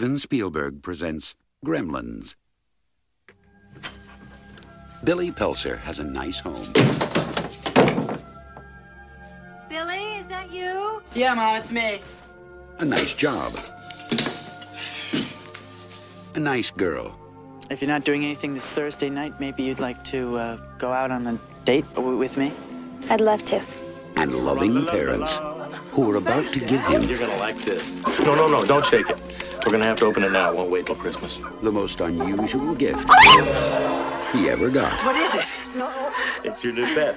Steven Spielberg presents Gremlins. Billy Peltzer has a nice home. Billy, is that you? Yeah, Mom, it's me. A nice job. A nice girl. If you're not doing anything this Thursday night, maybe you'd like to uh, go out on a date with me? I'd love to. And loving parents who are about to give him You're gonna like this. No, no, no, don't shake it. We're gonna have to open it now. It won't wait till Christmas. the most unusual gift he ever got. What is it? No. It's your new pet.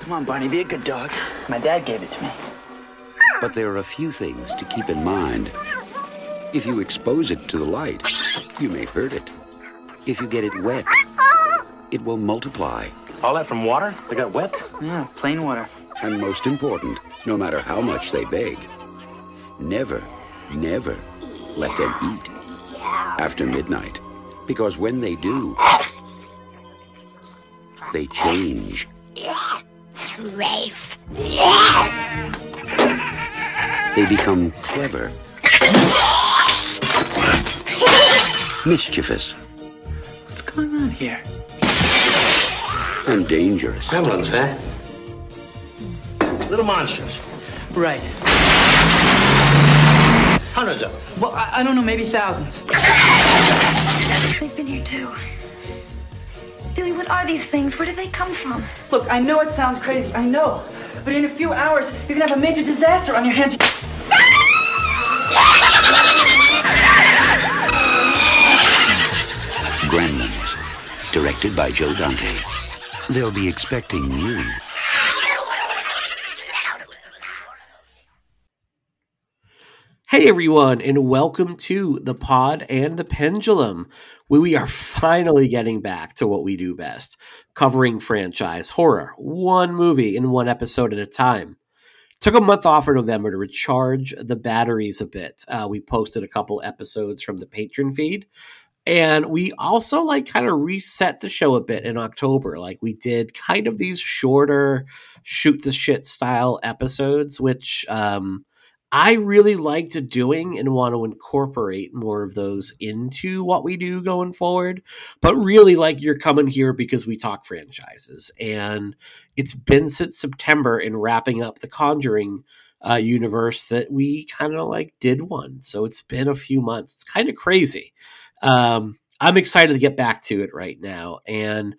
Come on, Barney, be a good dog. My dad gave it to me. But there are a few things to keep in mind. If you expose it to the light, you may hurt it. If you get it wet, it will multiply. All that from water? They got wet? Yeah, plain water. And most important, no matter how much they beg, never, never let them eat after midnight. Because when they do, they change. They become clever, mischievous, What's going on here? and dangerous. Gremlins, huh? Little monsters. Right. Hundreds of them. Well, I, I don't know, maybe thousands. They've been here too. Billy, what are these things? Where did they come from? Look, I know it sounds crazy, I know. But in a few hours, you're gonna have a major disaster on your hands. Gremlins, directed by Joe Dante. They'll be expecting you. Hey everyone, and welcome to the Pod and the Pendulum, where we are finally getting back to what we do best covering franchise horror, one movie in one episode at a time. Took a month off in November to recharge the batteries a bit. Uh, we posted a couple episodes from the patron feed, and we also like kind of reset the show a bit in October. Like we did kind of these shorter shoot the shit style episodes, which um, I really liked doing and want to incorporate more of those into what we do going forward. But really, like you're coming here because we talk franchises, and it's been since September in wrapping up the Conjuring uh, universe that we kind of like did one. So it's been a few months. It's kind of crazy. Um, I'm excited to get back to it right now. And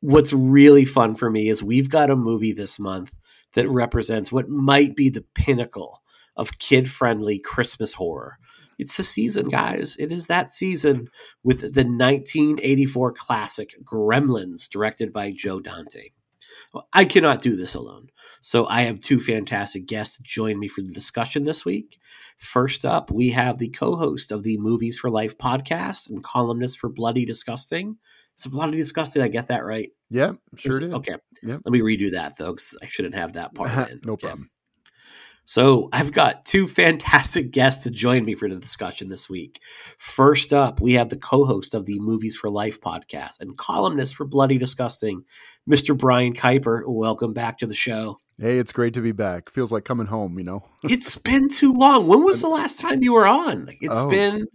what's really fun for me is we've got a movie this month that represents what might be the pinnacle of kid friendly Christmas horror. It's the season, guys. It is that season with the 1984 classic Gremlins, directed by Joe Dante. I cannot do this alone. So I have two fantastic guests to join me for the discussion this week. First up, we have the co host of the Movies for Life podcast and columnist for Bloody Disgusting. It's Bloody Disgusting. I get that right. Yeah, sure did. Okay. Let me redo that, though, because I shouldn't have that part in. no problem. So I've got two fantastic guests to join me for the discussion this week. First up, we have the co-host of the Movies for Life podcast and columnist for Bloody Disgusting, Mr. Brian Keiper. Welcome back to the show. Hey, it's great to be back. Feels like coming home, you know. It's been too long. When was the last time you were on? It's Oh. been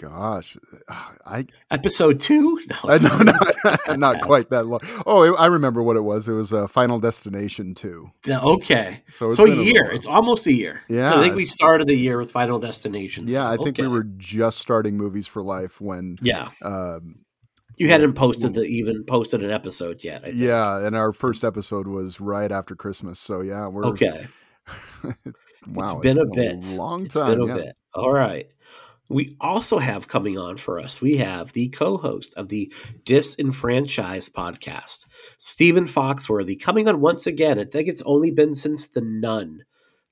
Gosh, I episode two. No, I it's not. not, quite that long. Oh, I remember what it was. It was uh, Final Destination two. Okay, So it's so a been a year. It's almost a year. Yeah. I think we started the year with Final Destination. Yeah, so, I think okay. we were just starting Movies for Life when. Yeah, Um, you hadn't posted the even posted an episode yet. Yeah, and our first episode was right after Christmas. So yeah, we're Okay. wow, it's been a bit. long It's time. been a yeah. bit. All right. We also have coming on for us, we have the co host of the Disenfranchised podcast, Stephen Foxworthy, coming on once again. I think it's only been since The Nun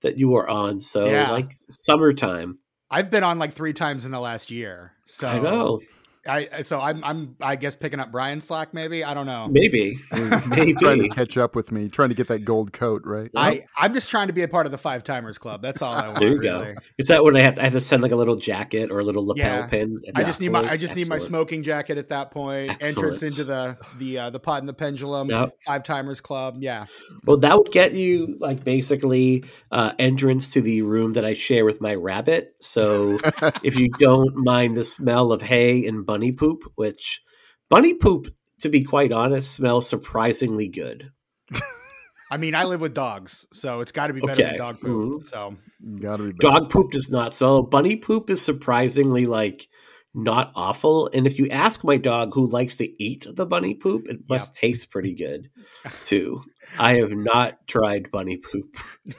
that you were on. So, Yeah. like, summertime. I've been on like three times in the last year. So I know. I so I'm I'm I guess picking up Brian's slack. Maybe I don't know. Maybe. trying to Maybe. catch up with me, trying to get that gold coat, right? I I'm just trying to be a part of the five timers club. That's all I want. There you really. go. Is that what I have to? I have to send like a little jacket or a little lapel Yeah. pin. I just need my? I just need my smoking jacket at that point. Excellent. Entrance into the the uh, the Pod and the Pendulum. Yep. Five timers club. Yeah. Well, that would get you like basically uh, entrance to the room that I share with my rabbit. So if you don't mind the smell of hay and bunny poop, which bunny poop, to be quite honest, smells surprisingly good. I mean, I live with dogs, so it's got to be better Okay. than dog poop. Mhm. So Gotta be better. Dog poop does not smell. Bunny poop is surprisingly like not awful. And if you ask my dog who likes to eat the bunny poop, it must taste pretty good too. I have not tried bunny poop.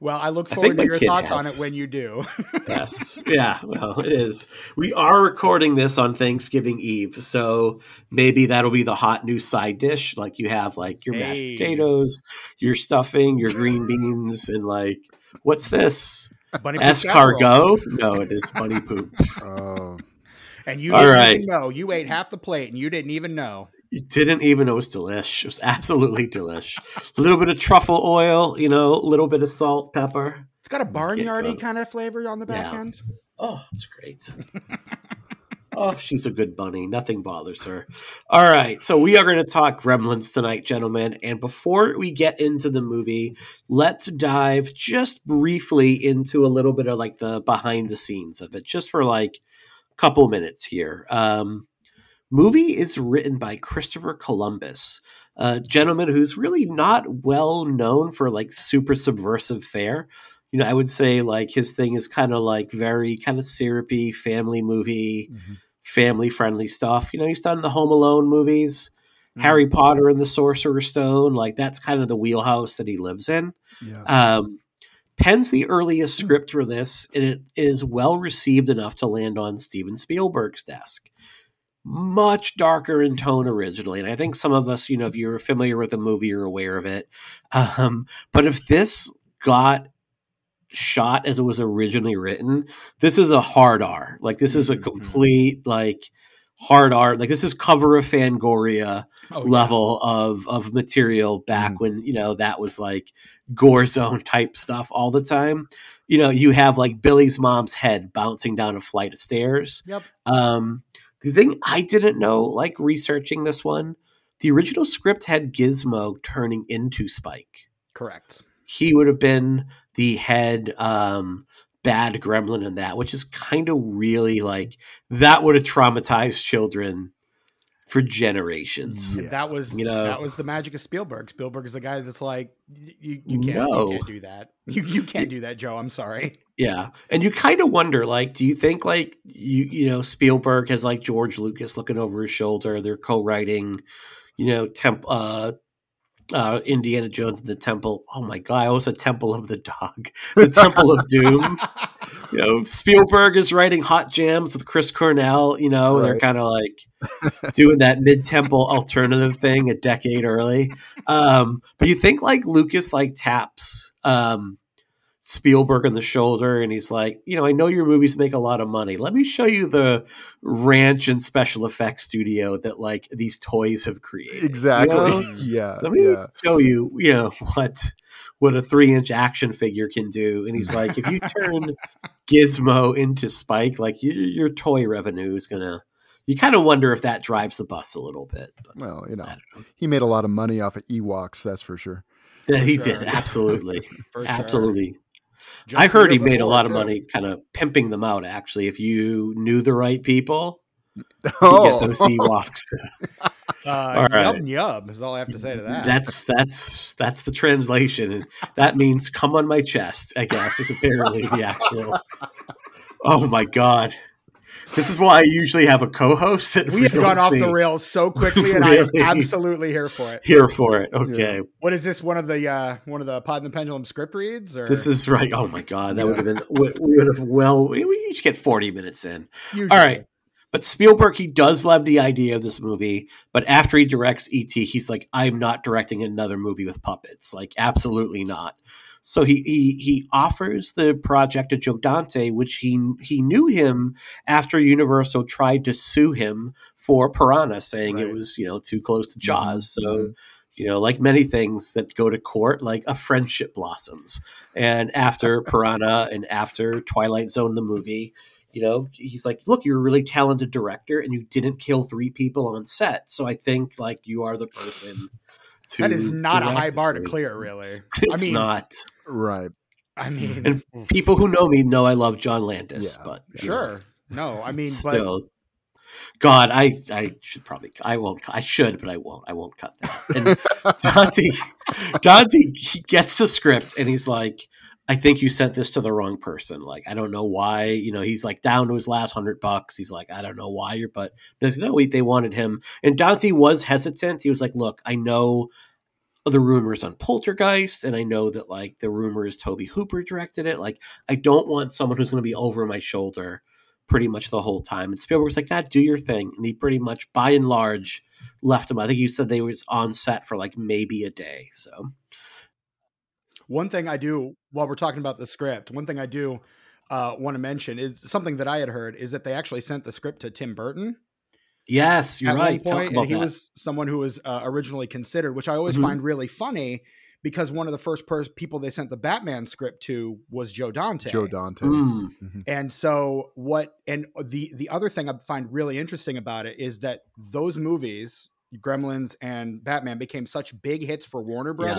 well, I look forward think to your kid thoughts on it when you do. Yes. Yeah. Well, it is. We are recording this on Thanksgiving Eve, so maybe that'll be the hot new side dish. Like you have like your mashed Hey. potatoes, your stuffing, your green beans, and like what's this? Bunny poop. Escargot? No, it is bunny poop. Oh, And you All didn't right. even know. You ate half the plate and you didn't even know. You didn't even know it was delish. It was absolutely delish. A little bit of truffle oil, you know, a little bit of salt, pepper. It's got a barnyardy kind of flavor on the back Yeah. end. Oh, it's great. oh, she's a good bunny. Nothing bothers her. All right. So we are going to talk Gremlins tonight, gentlemen. And before we get into the movie, let's dive just briefly into a little bit of like the behind the scenes of it, just for like a couple minutes here. Um, movie is written by Christopher Columbus, a gentleman who's really not well known for like super subversive fare you know, I would say like his thing is kind of like very kind of syrupy family movie, Mhm. family friendly stuff. You know, he's done the Home Alone movies, Mhm. Harry Potter and the Sorcerer's Stone. Like that's kind of the wheelhouse that he lives in. yeah. Um, pens the earliest script for this, and it is well received enough to land on Steven Spielberg's desk. Much darker in tone originally, and I think some of us, you know, if you're familiar with the movie, you're aware of it. Um, but if this got shot as it was originally written, this is a hard R. Like this is a Mhm. complete like hard R. Like this is cover of Fangoria Oh, yeah. level of of material back when you know that was like gore zone type stuff all the time. You know, you have like Billy's mom's head bouncing down a flight of stairs. Yep. Um, the thing I didn't know, like researching this one, the original script had Gizmo turning into Spike. Correct. He would have been the head um, bad gremlin in that, which is kind of really like that would have traumatized children for generations. Yeah. That was You know- that was the magic of Spielberg. Spielberg is the guy that's like you, you can't No. you can't do that. You you can't do that, Joe. I'm sorry. Yeah, and you kind of wonder, like, do you think like you you know Spielberg has like George Lucas looking over his shoulder? They're co-writing, you know, temp uh, uh, Indiana Jones and the Temple. Oh my god, I almost said Temple of the Dog, the Temple of Doom. You know, Spielberg is writing Hot Jams with Chris Cornell. You know, they're kind of like doing that mid-tempo alternative thing a decade early. Um, but you think like Lucas like taps um, Spielberg on the shoulder and he's like, you know, I know your movies make a lot of money. Let me show you the ranch and special effects studio that like these toys have created. Exactly. You know? yeah. Let me Yeah. show you, you know, what what a three inch action figure can do. And he's like, if you turn Gizmo into Spike, like your, your toy revenue is gonna. You kind of wonder if that drives the bus a little bit. Well, you know, know. he made a lot of money off of Ewoks, that's for sure. Yeah, he sure. did absolutely, absolutely. sure. Absolutely. Just I the heard he made a before, lot of money, kind of pimping them out. Actually, if you knew the right people, you Oh, get those Ewoks. Uh, All yub right. yub is all I have to say to that. That's that's that's the translation, and that means "come on my chest." I guess is apparently the actual. Oh my god! This is why I usually have a co-host that We have gone off the rails so quickly, and Really? I'm absolutely here for it. Here for it. Okay. What is this? One of the uh, one of the Pod and the Pendulum script reads? Or This is right. Oh my god, that would have been. We, we would have well. We, we each get forty minutes in. usually. All right. But Spielberg, he does love the idea of this movie. But after he directs E.T., he's like, I'm not directing another movie with puppets. Like, absolutely not. So he he he offers the project to Joe Dante, which he he knew him after Universal tried to sue him for Piranha, saying it was you know too close to Jaws. So mhm. you know, like many things that go to court, like a friendship blossoms. And after Piranha and after Twilight Zone, the movie, you know, he's like, look, you're a really talented director and you didn't kill three people on set. So I think like you are the person to. that is not a high bar to clear, really. It's I mean, not. Right. I mean, And mm. people who know me know I love John Landis, Yeah, but you sure. No, I know, mean, but still. God, I I should probably I won't I should, but I won't I won't cut that. And Dante, Dante, he gets the script and he's like, I think you sent this to the wrong person. Like, I don't know why. You know, he's like down to his last hundred bucks. He's like, I don't know why you're, but no, they wanted him. And Dante was hesitant. He was like, Look, I know the rumors on Poltergeist, and I know that like the rumor is Tobe Hooper directed it. Like, I don't want someone who's going to be over my shoulder pretty much the whole time. And Spielberg was like, "That do your thing," and he pretty much, by and large, left him. I think you said they was on set for like maybe a day. So one thing I do while we're talking about the script, one thing I do uh, want to mention is something that I had heard is that they actually sent the script to Tim Burton yes, you're at right. one Talk point, about and he that. was someone who was uh, originally considered, which I always Mhm. find really funny because one of the first pers- people they sent the Batman script to was Joe Dante. Joe Dante. Mm. And so what and the the other thing I find really interesting about it is that those movies, Gremlins and Batman became such big hits for Warner Yeah.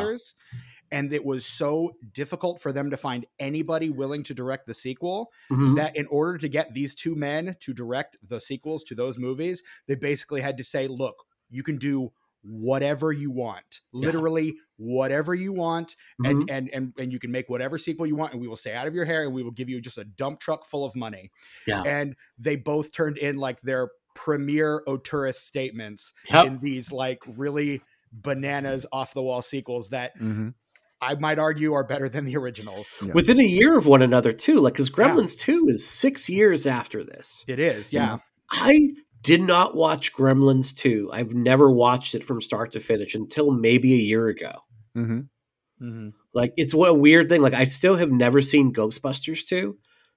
And it was so difficult for them to find anybody willing to direct the sequel Mhm. that in order to get these two men to direct the sequels to those movies, they basically had to say, "Look, you can do whatever you want. Literally whatever you want and, Mhm. and and and you can make whatever sequel you want and we will stay out of your hair and we will give you just a dump truck full of money." yeah, And they both turned in like their premier auteurist statements Yep. in these like really bananas off the wall sequels that hmm I might argue are better than the originals. Yeah. within a year of one another too. Like, because Yeah. Gremlins Two is six years after this. It is, yeah. I did not watch Gremlins 2. I've never watched it from start to finish until maybe a year ago. hmm Mm-hmm. Like it's what a weird thing. Like I still have never seen Ghostbusters 2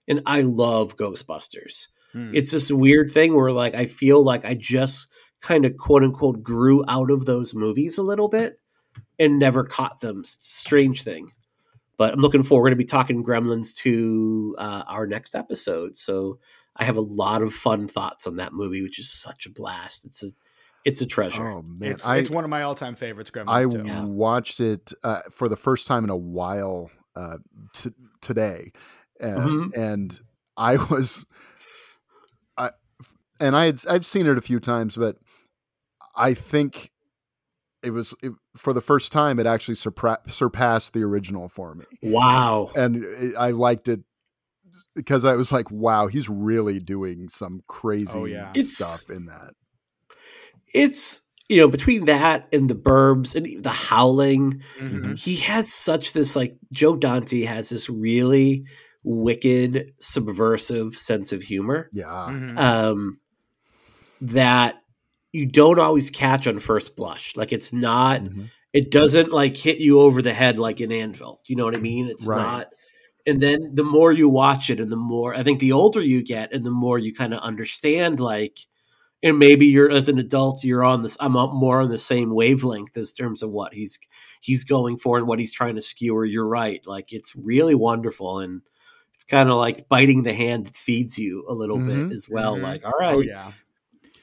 and I love Ghostbusters. Hmm. It's this weird thing where like I feel like I just kind of quote unquote grew out of those movies a little bit and never caught them. Strange thing. But I'm looking forward We're going to be talking Gremlins to uh, our next episode. So I have a lot of fun thoughts on that movie, which is such a blast. It's a it's a treasure. Oh man, It's, I it's one of my all-time favorites. Gremlins I too. Yeah. watched it uh, for the first time in a while uh, t- today, and, Mhm. and I was, I and I had I've seen it a few times, but I think it was it, for the first time it actually surpra- surpassed the original for me, Wow. and it, I liked it because I was like, wow, he's really doing some crazy Oh, yeah. It's- stuff in that. It's you know, between that and the burbs and the howling, Mhm. he has such this like Joe Dante has this really wicked, subversive sense of humor Yeah, Mhm. um, that you don't always catch on first blush. Like it's not, Mhm. it doesn't like hit you over the head like an anvil. You know what I mean? It's Right. not. And then the more you watch it, and the more I think the older you get, and the more you kind of understand, like, and maybe you're as an adult, you're on this. I'm more on the same wavelength as terms of what he's he's going for and what he's trying to skewer. You're right. Like it's really wonderful, and it's kind of like biting the hand that feeds you a little Mhm. bit as well. Mhm. Like, all right, Oh yeah.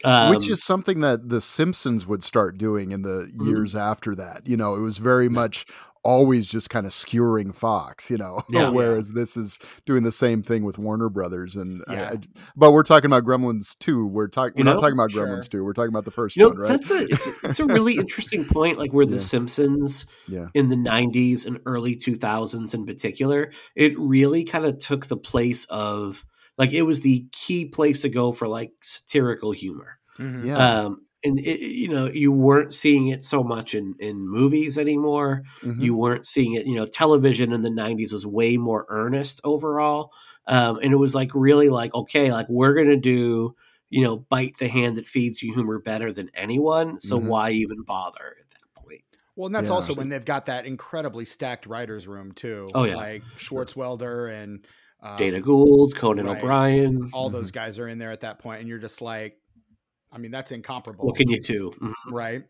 Um, which is something that the Simpsons would start doing in the Mhm. years after that. You know, it was very much always just kind of skewering Fox. You know, Yeah. whereas this is doing the same thing with Warner Brothers. And Yeah. I- but we're talking about Gremlins two. We're talking. We're not talking about Sure. Gremlins two. We're talking about the first You know, one, right? that's a it's it's a really interesting point. Like where The Simpsons Yeah. in the '90s and early 2000s in particular, it really kind of took the place of like it was the key place to go for like satirical humor. Mhm. Yeah. Um, and it, you know, you weren't seeing it so much in in movies anymore. Mhm. You weren't seeing it. You know, television in the '90s was way more earnest overall, um, and it was like really like okay, like we're gonna do. You know, bite the hand that feeds you humor better than anyone. So Mhm. why even bother at that point? Well, and that's Yeah. also when they've got that incredibly stacked writers' room too. Oh, yeah. like Swartzwelder and um, Dana Gould, Conan right. O'Brien. All those guys are in there at that point, and you're just like, I mean, that's incomparable, What can you do? Mhm. right?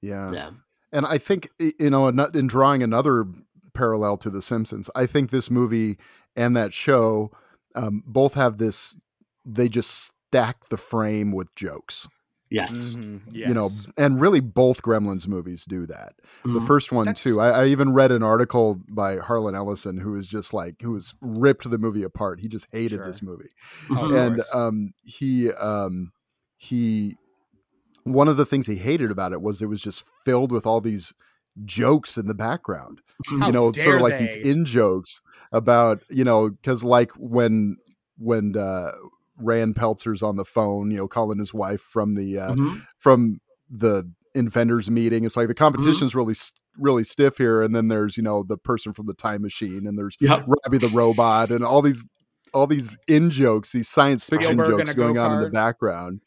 yeah. Yeah. And I think you know, in drawing another parallel to The Simpsons, I think this movie and that show um, both have this. They just stack the frame with jokes, Yes. Mhm, you know, and really both Gremlins movies do that. The Mhm. first one That's- too. I, I even read an article by Harlan Ellison who was just like who was ripped the movie apart. He just hated Sure. this movie. Of Mhm. and um, he um, he one of the things he hated about it was it was just filled with all these jokes in the background How you know sort of like these in jokes about you know because like when when uh rand peltzer's on the phone you know calling his wife from the uh Mhm. from the inventors meeting it's like Mm-hmm. the competition's really s- really stiff here and then there's you know the person from the time machine and there's Yep. robbie the robot and all these all these in jokes these science fiction Spielberg jokes going on in the background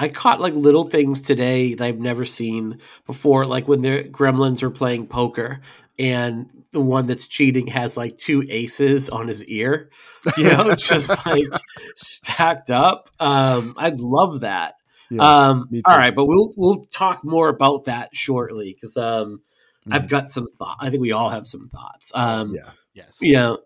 I caught like little things today that I've never seen before, like when the gremlins are playing poker and the one that's cheating has like two aces on his ear, you know, just like stacked up. Um, I'd love that. yeah um, me all too. right, but we'll we'll talk more about that shortly because um, I've Mhm. got some thought. I think we all have some thoughts. Um, yeah yes, you know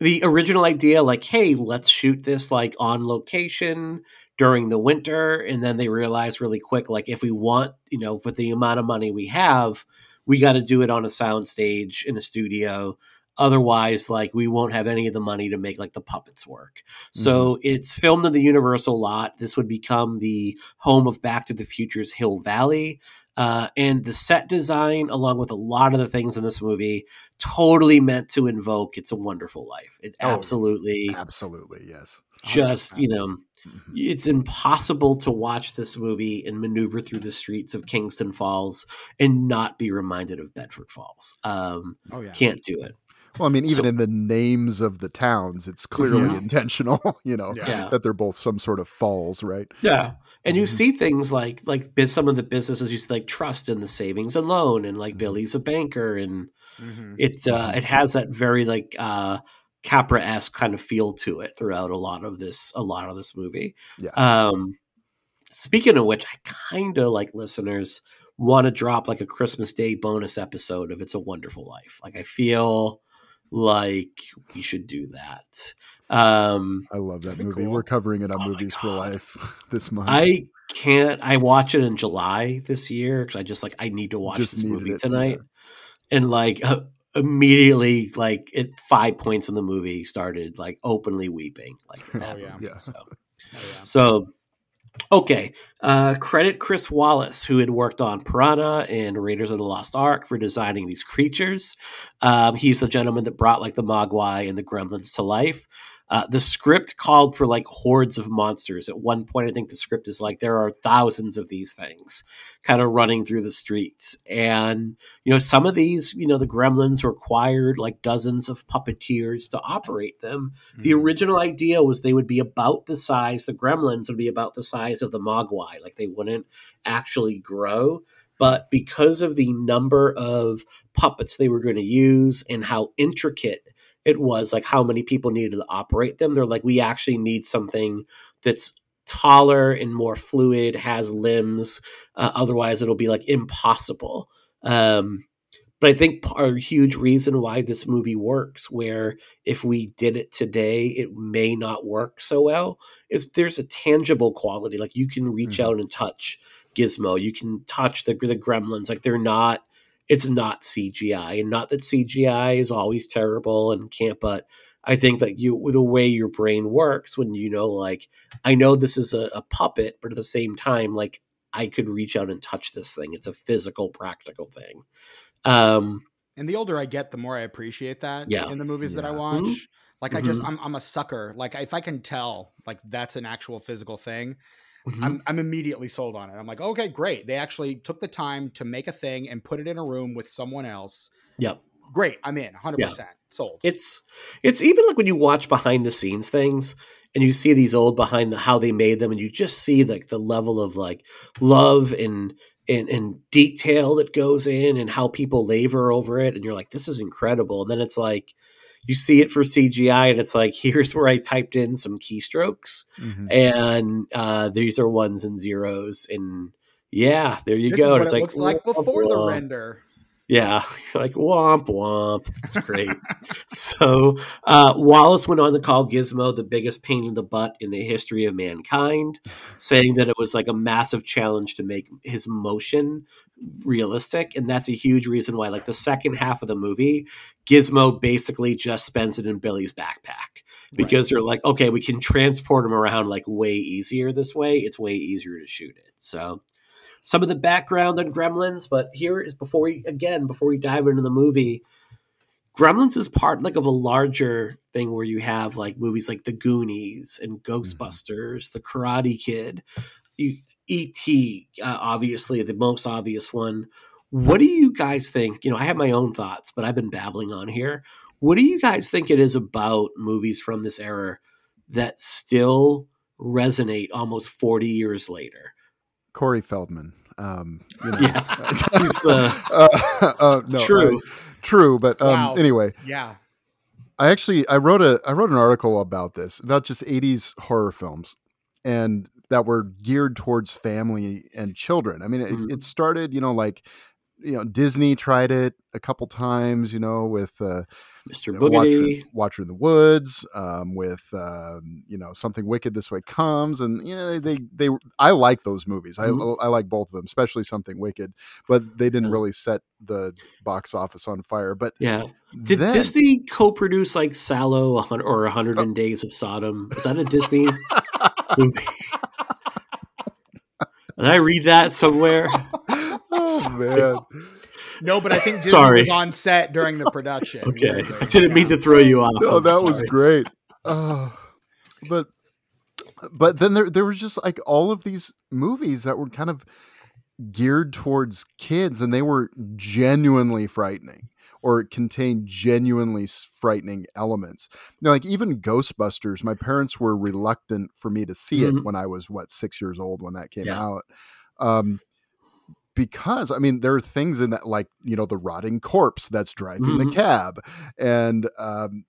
the original idea like hey let's shoot this like on location during the winter and then they realize really quick like if we want you know with the amount of money we have we got to do it on a sound stage in a studio. Otherwise like we won't have any of the money to make like the puppets work. So it's filmed in the universal lot. This would become the home of back to the future's hill valley. Uh, and the set design along with a lot of the things in this movie totally meant to invoke it's a wonderful life. It Oh, absolutely absolutely yes just 100%. you know Mhm. it's impossible to watch this movie and maneuver through the streets of kingston falls and not be reminded of bedford falls um oh yeah, can't do it Well, I mean, even So- in the names of the towns, it's clearly Mhm. intentional. You know Yeah. Yeah. that they're both some sort of falls, right? Yeah. And you Mhm. see things like like some of the businesses you see like trust in the savings and loan and like Mhm. Billy's a banker and Mhm. it uh it has that very like uh Capra esque kind of feel to it throughout a lot of this a lot of this movie. Yeah. Um speaking of which, I kinda like listeners want to drop like a Christmas Day bonus episode of It's a Wonderful Life. Like I feel like we should do that. Um I love that movie. cool. We're covering it on Oh Movies for Life this month. I can't. I watch it in July this year because I just like I need to watch Just this movie it, tonight, and like uh, immediately, like at five points in the movie, started like openly weeping. Like that Oh, yeah. Yeah. So, Oh, yeah. so okay. Uh, credit Chris Walas, who had worked on Piranha and Raiders of the Lost Ark, for designing these creatures. Um, he's the gentleman that brought like the Mogwai and the Gremlins to life. Uh, the script called for like hordes of monsters. At one point, I think the script is like there are thousands of these things kind of running through the streets. And, you know, some of these, you know, the gremlins required like dozens of puppeteers to operate them. The Mhm. original idea was they would be about the size, the gremlins would be about the size of the Mogwai, like they wouldn't actually grow. But because of the number of puppets they were going to use and how intricate it was, like how many people needed to operate them, they're like, we actually need something that's taller and more fluid, has limbs. Uh, otherwise, it'll be like impossible. Um, but I think a huge reason why this movie works, where if we did it today, it may not work so well, is there's a tangible quality. Like you can reach Mhm. out and touch Gizmo, you can touch the the Gremlins. Like they're not, it's not CGI, and not that CGI is always terrible and can't. But I think that you the way your brain works when you know, like I know this is a, a puppet, but at the same time, like I could reach out and touch this thing. It's a physical, practical thing. Um, And the older I get, the more I appreciate that Yeah. in the movies that I Yeah. watch. Mhm. Like I just Mhm. I'm I'm a sucker. Like if I can tell like that's an actual physical thing, Mhm. I'm I'm immediately sold on it. I'm like, okay, great. They actually took the time to make a thing and put it in a room with someone else. Yep. Great. I'm in 100% sold. It's it's even like when you watch behind the scenes things and you see these old behind the how they made them and you just see like the level of like love and and, and detail that goes in and how people labor over it and you're like this is incredible and then it's like you see it for CGI and it's like here's where I typed in some keystrokes Mhm. and uh these are ones and zeros and yeah there you this go is what it's it like looks like before the render. Yeah, like womp womp. That's great. so uh, Walas went on to call Gizmo the biggest pain in the butt in the history of mankind, saying that it was like a massive challenge to make his motion realistic, and that's a huge reason why, like the second half of the movie, Gizmo basically just spends it in Billy's backpack because they're like, okay, we can transport him around like way easier this way. It's way easier to shoot it. So some of the background on Gremlins, but here is before we again before we dive into the movie. Gremlins is part like of a larger thing where you have like movies like The Goonies and Ghostbusters, The Karate Kid, you, E.T. Uh, obviously the most obvious one. What do you guys think? You know, I have my own thoughts, but I've been babbling on here. What do you guys think it is about movies from this era that still resonate almost 40 years later? Corey Feldman. Um, you know. Yes, he's the uh, uh, no, True. I- true, but um, Wow. anyway, Yeah. I actually I wrote a I wrote an article about this about just 80s horror films and that were geared towards family and children. I mean, it, Mhm. it started, you know, like you know, Disney tried it a couple times, you know, with uh, Mr. Watcher, Boogedy. Watcher in the Woods, um, with um, you know something wicked this way comes, and you know they they I like those movies. Mhm. I I like both of them, especially something wicked, but they didn't really set the box office on fire. But Yeah. Did then- Disney co-produce like Salò or A Hundred and Days of Sodom? Is that a Disney movie? Did I read that somewhere? oh man. No, but I think Disney Sorry. was on set during the production. Okay, Weirdly. I didn't mean to throw you off. no, I'm that was great. Oh, but but then there there was just like all of these movies that were kind of geared towards kids, and they were genuinely frightening or contained genuinely frightening elements. You know, like even Ghostbusters, my parents were reluctant for me to see it Mhm. when I was what six years old when that came Yeah. out. Um, because I mean, there are things in that, like you know, the rotting corpse that's driving the Mhm. cab, and um,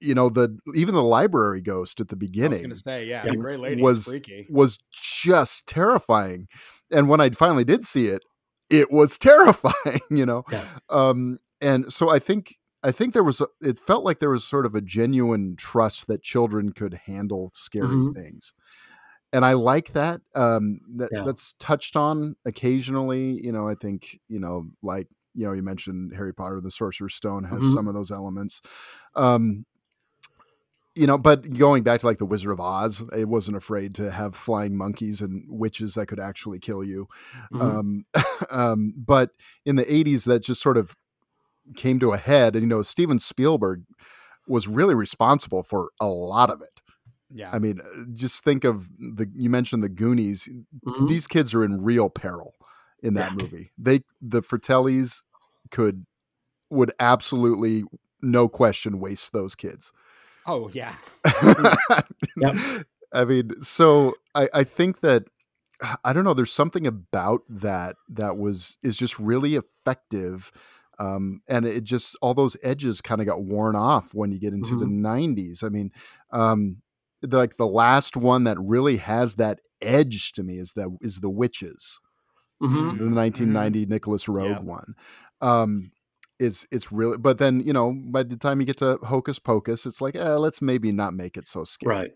you know, the even the library ghost at the I was beginning say, yeah, the Great Lady was freaky. was just terrifying. And when I finally did see it, it was terrifying. You know, Yeah. um, and so I think I think there was a, it felt like there was sort of a genuine trust that children could handle scary Mhm. things. And I like that. Um, that Yeah. that's touched on occasionally. You know, I think you know, like you know, you mentioned Harry Potter, the Sorcerer's Stone has Mhm. some of those elements. Um, you know, but going back to like the Wizard of Oz, it wasn't afraid to have flying monkeys and witches that could actually kill you. Mhm. Um, um, but in the 80s, that just sort of came to a head. And, you know, Steven Spielberg was really responsible for a lot of it. Yeah. I mean, uh, just think of the, you mentioned the Goonies. Mhm. These kids are in real peril in that Yeah. movie. They, the Fratellis could, would absolutely, no question, waste those kids. oh yeah. Yep. I mean, so I, I think that I don't know. There's something about that that was is just really effective, um, and it just all those edges kind of got worn off when you get into the '90s. I mean, um, like the last one that really has that edge to me is that is the witches Mhm. the 1990 Nicolas Roeg Yep. one. Um, it's it's really, but then you know, by the time you get to Hocus Pocus, it's like, eh, let's maybe not make it so scary. Right.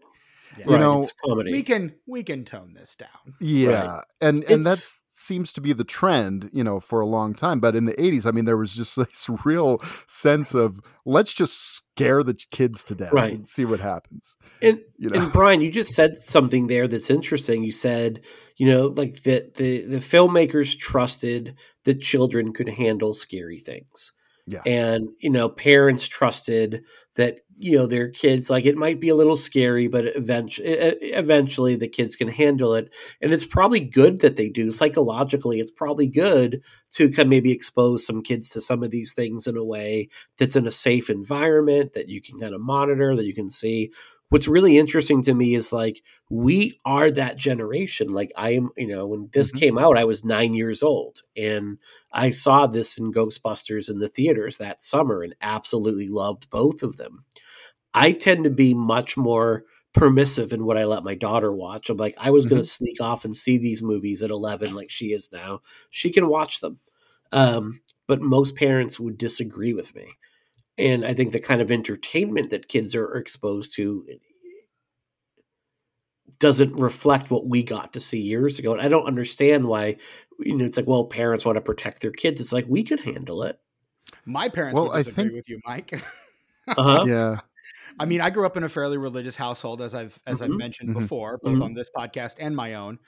Yeah. You right. know, it's comedy. we can we can tone this down. Yeah, and and that It's- seems to be the trend, you know, for a long time. But in the 80s, I mean, there was just this real sense of let's just scare the kids to death Right. and see what happens. And You know, and Brian, you just said something there that's interesting. You said, you know, like that the the filmmakers trusted that children could handle scary things. Yeah. And, you know, parents trusted that, you know, their kids, like it might be a little scary, but eventually, eventually the kids can handle it. And it's probably good that they do. Psychologically, it's probably good to kind of maybe expose some kids to some of these things in a way that's in a safe environment that you can kind of monitor, that you can see what's really interesting to me is like we are that generation. Like i am you know when this Mhm. came out i was nine years old and i saw this in ghostbusters in the theaters that summer and absolutely loved both of them. I tend to be much more permissive in what i let my daughter watch. I'm like i was going to sneak off and see these movies at 11 like she is now. She can watch them. Um, but most parents would disagree with me and I think the kind of entertainment that kids are exposed to doesn't reflect what we got to see years ago. And I don't understand why, you know, it's like, well, parents want to protect their kids. It's like we could handle it. My parents Well, would I disagree think- with you, Mike. Uh-huh. Yeah. I mean, I grew up in a fairly religious household, as I've as I've Mhm. mentioned Mhm. before, both Mhm. on this podcast and my own.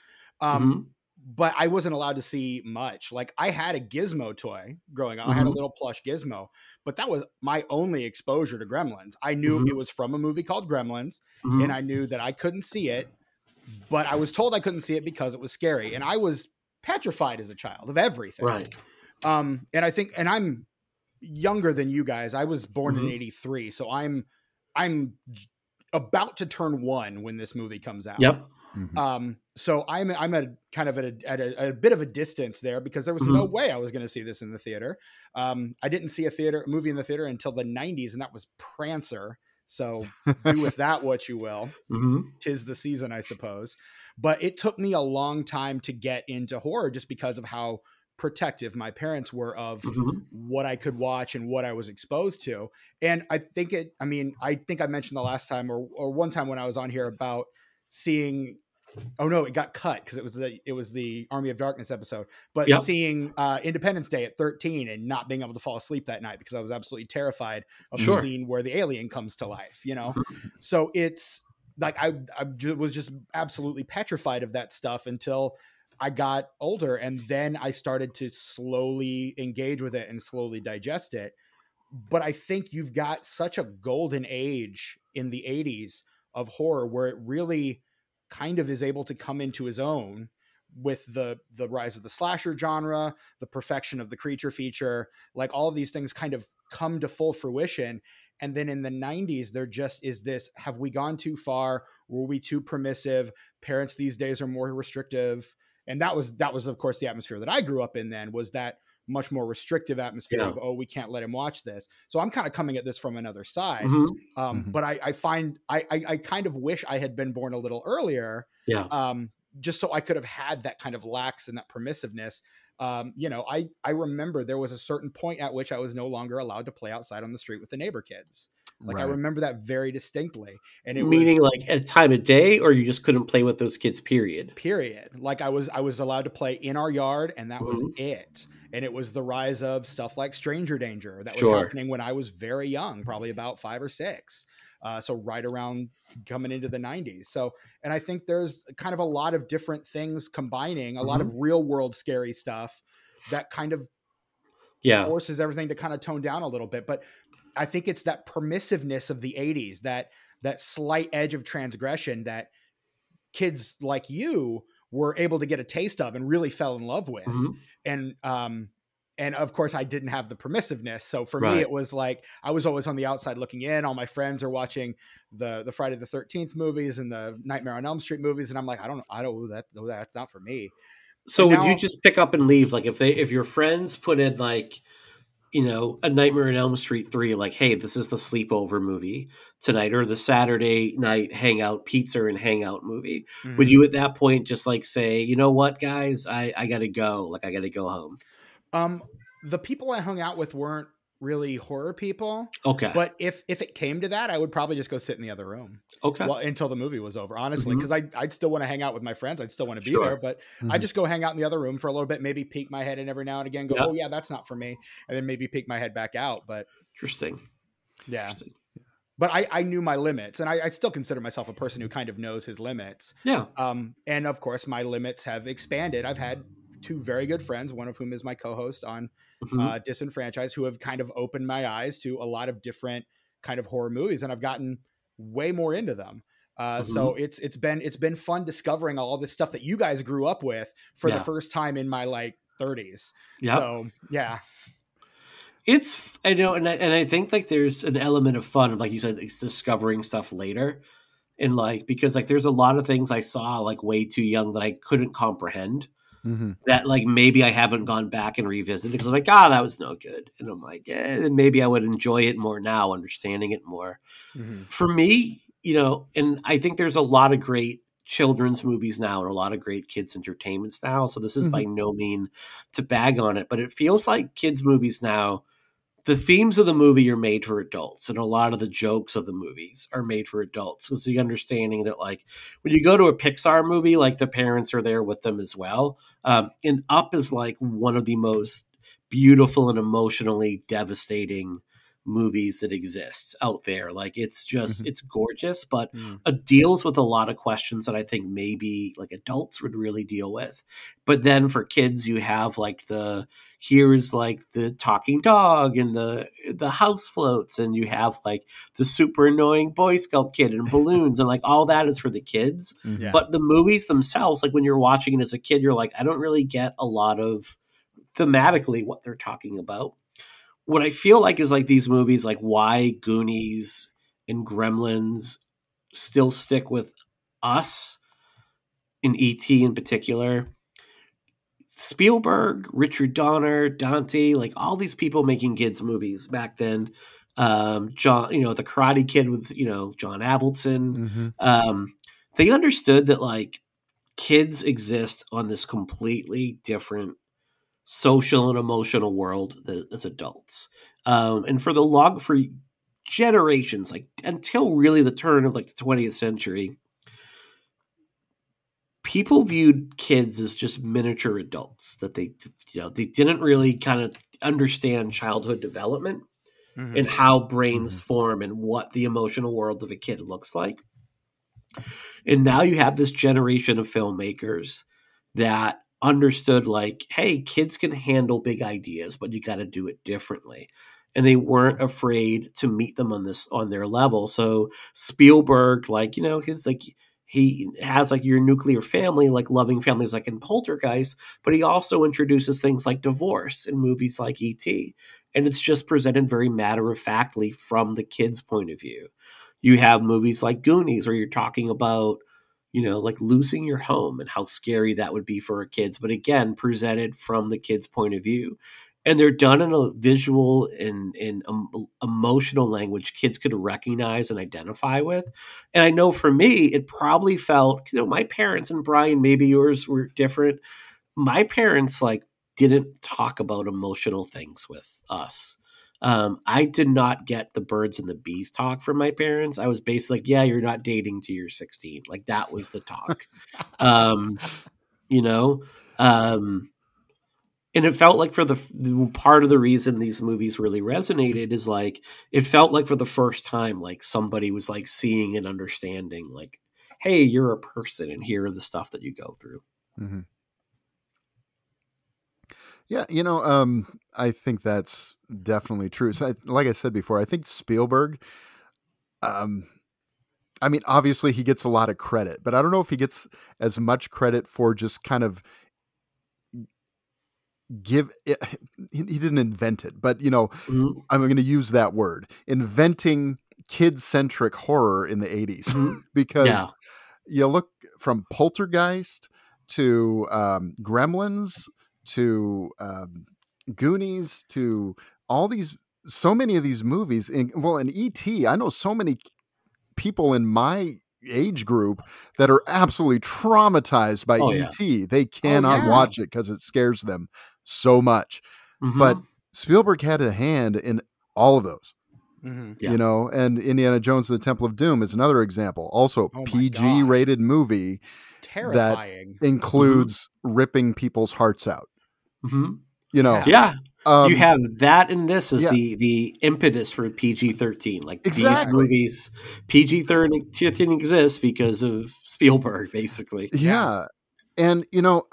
Um, Mhm. But I wasn't allowed to see much. Like I had a Gizmo toy growing up. I had a Mhm. little plush Gizmo, but that was my only exposure to Gremlins. I knew Mhm. it was from a movie called Gremlins, Mhm. and I knew that I couldn't see it. But I was told I couldn't see it because it was scary, and I was petrified as a child of everything. Right. Um, and I think, and I'm younger than you guys. I was born in Mhm. '83, so I'm I'm about to turn one when this movie comes out. Yep. Mhm. Um, so I'm I'm at a, kind of at a, at a, a bit of a distance there because there was no Mhm. way I was going to see this in the theater. Um, I didn't see a theater a movie in the theater until the '90s, and that was Prancer. So do with that what you will hmm tis the season, I suppose. But it took me a long time to get into horror just because of how protective my parents were of hmm what I could watch and what I was exposed to. And I think it, I mean, I think I mentioned the last time or, or one time when I was on here about seeing oh no it got cut because it was the it was the army of darkness episode but Yep. seeing uh independence day at 13 and not being able to fall asleep that night because i was absolutely terrified of Sure. the scene where the alien comes to life you know so it's like i i was just absolutely petrified of that stuff until i got older and then i started to slowly engage with it and slowly digest it but i think you've got such a golden age in the 80s of horror where it really kind of is able to come into his own with the the rise of the slasher genre, the perfection of the creature feature, like all of these things kind of come to full fruition. And then in the 90s, there just is this have we gone too far? Were we too permissive? Parents these days are more restrictive. And that was that was of course the atmosphere that I grew up in then was that much more restrictive atmosphere Yeah. of oh we can't let him watch this. So I'm kind of coming at this from another side. hmm Um, Mhm. But I, I find I, I I kind of wish I had been born a little earlier, Yeah. um, just so I could have had that kind of lax and that permissiveness. Um, you know, I I remember there was a certain point at which I was no longer allowed to play outside on the street with the neighbor kids. Like I remember that very distinctly, and it Meaning, was like at a time of day, or you just couldn't play with those kids. Period. period. Like I was I was allowed to play in our yard, and that was Mhm. it. And it was the rise of stuff like Stranger Danger that was Sure. happening when I was very young, probably about five or six. Uh, so right around coming into the 90s. So, and I think there's kind of a lot of different things combining, a lot of real world scary stuff that kind of Yeah. forces everything to kind of tone down a little bit. But I think it's that permissiveness of the 80s, that that slight edge of transgression that kids like you were able to get a taste of and really fell in love with. Mhm. And um and of course I didn't have the permissiveness. So for Right. me it was like I was always on the outside looking in. All my friends are watching the the Friday the 13th movies and the Nightmare on Elm Street movies and I'm like I don't I don't that that's not for me. So And would you just pick up and leave? Like if they if your friends put in like, you know, a Nightmare on Elm Street three, like, hey, this is the sleepover movie tonight, or the Saturday night hangout pizza and hangout movie. Would you at that point just like say, you know what, guys, I I gotta go, like I gotta go home. Um, the people I hung out with weren't really horror people, Okay, but if if it came to that, I would probably just go sit in the other room okay, well until the movie was over. Honestly, because I I'd still want to hang out with my friends. I'd still want to be Sure. there, but I Mhm. just go hang out in the other room for a little bit, maybe peek my head in every now and again. Go, Yeah. oh yeah, that's not for me, and then maybe peek my head back out. But interesting. yeah, Interesting. but I I knew my limits, and I, I still consider myself a person who kind of knows his limits. Yeah, Um, and of course, my limits have expanded. I've had two very good friends, one of whom is my co-host on Mhm. uh, Disenfranchised, who have kind of opened my eyes to a lot of different kind of horror movies, and I've gotten way more into them. Uh, So Mm-hmm. it's it's been it's been fun discovering all this stuff that you guys grew up with for Yeah. the first time in my like 30s. Yep. So yeah, it's I know, and I, and I think like there's an element of fun, of like you said, it's discovering stuff later, and like because like there's a lot of things I saw like way too young that I couldn't comprehend. Mhm. That like maybe I haven't gone back and revisited because I'm like, ah, that was no good, and I'm like, eh, maybe I would enjoy it more now, understanding it more. For me, you know, and I think there's a lot of great children's movies now and a lot of great kids entertainments now. So this is by no mean to bag on it, but it feels like kids movies now the themes of the movie are made for adults and a lot of the jokes of the movies are made for adults. With the understanding that like when you go to a pixar movie like the parents are there with them as well. Um, and up is like one of the most beautiful and emotionally devastating movies that exists out there. Like it's just it's gorgeous but Mm. it deals with a lot of questions that i think maybe like adults would really deal with. But then for kids you have like the here's like the talking dog and the the house floats and you have like the super annoying boy scout kid and balloons and like all that is for the kids. Yeah. but the movies themselves like when you're watching it as a kid you're like i don't really get a lot of thematically what they're talking about what i feel like is like these movies like why goonies and gremlins still stick with us in et in particular Spielberg, Richard Donner, Dante, like all these people making kids movies back then. Um, John, you know, the Karate Kid with you know John Avildsen. Mhm. Um, they understood that like kids exist on this completely different social and emotional world that as adults. Um, and for the long for generations, like until really the turn of like the 20th century, people viewed kids as just miniature adults that they you know they didn't really kind of understand childhood development Mhm. and how brains form and what the emotional world of a kid looks like and now you have this generation of filmmakers that understood like hey kids can handle big ideas but you got to do it differently. And they weren't afraid to meet them on this on their level. So spielberg like you know his like he has like your nuclear family like loving families like in poltergeist but he also introduces things like divorce in movies like et and it's just presented very matter of factly from the kid's point of view. You have movies like goonies where you're talking about you know like losing your home and how scary that would be for kids but again presented from the kid's point of view. And they're done in a visual and in um, emotional language kids could recognize and identify with. And i know for me it probably felt you know my parents and brian maybe yours were different. My parents like didn't talk about emotional things with us um, I did not get the birds and the bees talk from my parents. I was basically like, yeah, you're not dating till you're 16. Like that was the talk. um, you know, um, and it felt like for the, the part of the reason these movies really resonated is like it felt like for the first time like somebody was like seeing and understanding like hey you're a person and here are the stuff that you go through Mhm. Yeah, you know, um, I think that's definitely true. So, I, like I said before, I think Spielberg, um, I mean, obviously he gets a lot of credit, but I don't know if he gets as much credit for just kind of give it. He, he didn't invent it, but you know, Mhm. I'm going to use that word, inventing kid-centric horror in the 80s, Mhm. because yeah you look from Poltergeist to um, Gremlins to um, Goonies to all these, so many of these movies. In, well, in ET, I know so many people in my age group that are absolutely traumatized by Oh, yeah. ET. They cannot yeah. watch it because it scares them so much. But Mhm. Spielberg had a hand in all of those Mhm. Yeah. you know and indiana jones and the temple of doom is another example also Oh pg rated movie terrifying. includes ripping people's hearts out Mhm. you know yeah um, you have that and this as yeah. the the impetus for PG thirteen. Like these movies, PG thirteen exists because of Spielberg, basically. yeah And you know,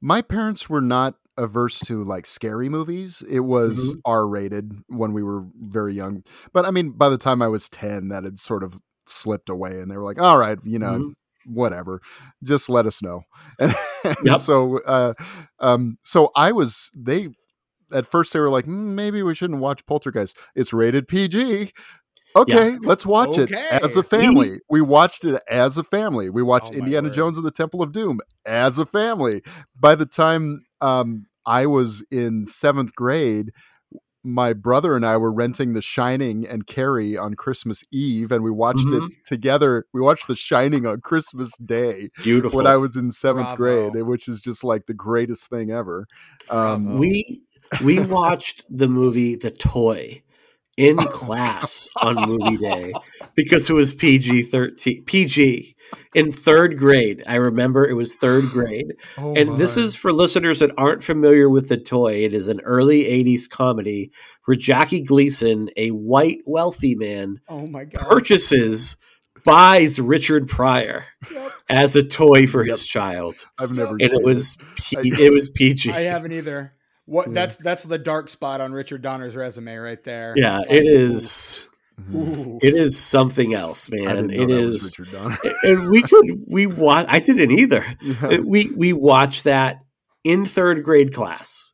my parents were not averse to like scary movies. It was Mhm. R rated when we were very young. But I mean, by the time I was 10, that had sort of slipped away and they were like, all right, you know, Mhm. Whatever, just let us know. And, Yep. so, uh, um, so I was, they, at first they were like, "Mm, maybe we shouldn't watch Poltergeist. It's rated PG. Okay, let's watch it as a family. We, watched it as a family. We watched Oh, Indiana word. Jones and the Temple of Doom as a family. By the time um, I was in seventh grade, my brother and I were renting The Shining and Carrie on Christmas Eve, and we watched Mhm. it together. We watched The Shining on Christmas Day Beautiful. when I was in seventh Bravo. grade, which is just like the greatest thing ever. Um, we we watched the movie The Toy in class on movie day because it was PG thirteen PG in third grade. I remember it was third grade. oh and this is for listeners that aren't familiar with The Toy. It is an early 80s comedy where Jackie Gleason, a white wealthy man, Oh my god. purchases buys Richard Pryor Yep. as a toy for Yep. his child. I've never And seen it was P- it was PG. I haven't either. What Yeah. that's that's the dark spot on Richard Donner's resume right there. yeah, Like, it is ooh. Mm-hmm. it is something else, I man. didn't know It that was Richard Donner. and we could we watch I didn't either. Yeah. We we watched that in third grade class.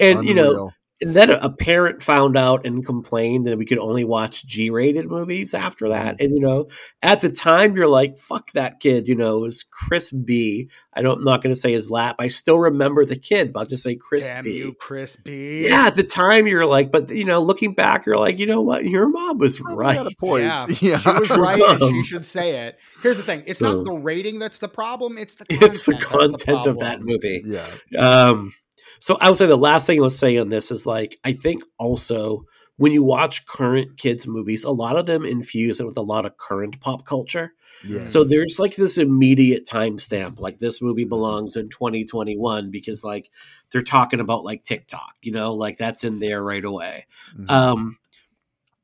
And you know, Unreal. And then a parent found out and complained that we could only watch G-rated movies after that. And you know, at the time, you're like, "Fuck that kid." You know, it was Chris B. I don't. I'm not going to say his lap. I still remember the kid, but I'll just say Chris Damn B. you, Chris B. Yeah, at the time, you're like, but you know, looking back, you're like, you know what? Your mom was right. Yeah, Yeah. she was right, and she should say it. Here's the thing: it's so- not the rating that's the problem; it's the content. It's the content of that movie. Yeah. Um, so I would say the last thing I'll say on this is like I think also when you watch current kids movies, a lot of them infuse it with a lot of current pop culture. Yeah. So there's like this immediate timestamp, like this movie belongs in 2021 because like they're talking about like TikTok, you know, like that's in there right away. Mhm. Um,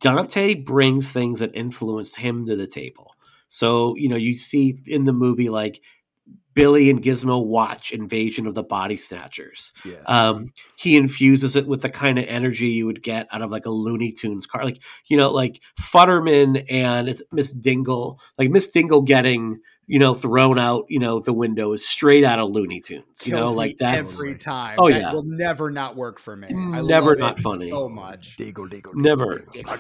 Dante brings things that influenced him to the table. So, you know, you see in the movie like Billy and Gizmo watch Invasion of the Body Snatchers. yes. Um, he infuses it with the kind of energy you would get out of like a Looney Tunes car, like you know, like Futterman and Miss Deagle, like Miss Deagle getting you know thrown out, you know, the window is straight out of Looney Tunes. You know, Kills me like that's every time. Oh, that yeah. will never not work for me. I Never love not it funny. So much. Diggle, diggle, diggle, never. diggle.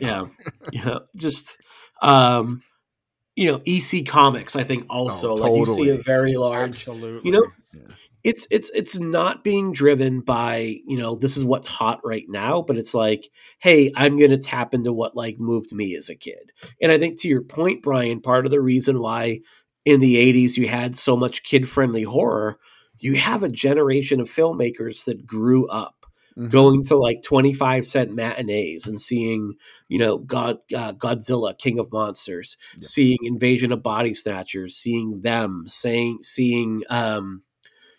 yeah, yeah, just um, you know, EC Comics. I think oh, also Oh, like you see a very large Absolutely. you know Yeah. it's it's it's not being driven by you know this is what's hot right now but it's like hey i'm going to tap into what like moved me as a kid and i think to your point brian part of the reason why in the 80s you had so much kid friendly horror you have a generation of filmmakers that grew up Mhm. going to like 25 cent matinees and seeing you know god uh, godzilla king of monsters Yeah. seeing invasion of body snatchers seeing them saying seeing um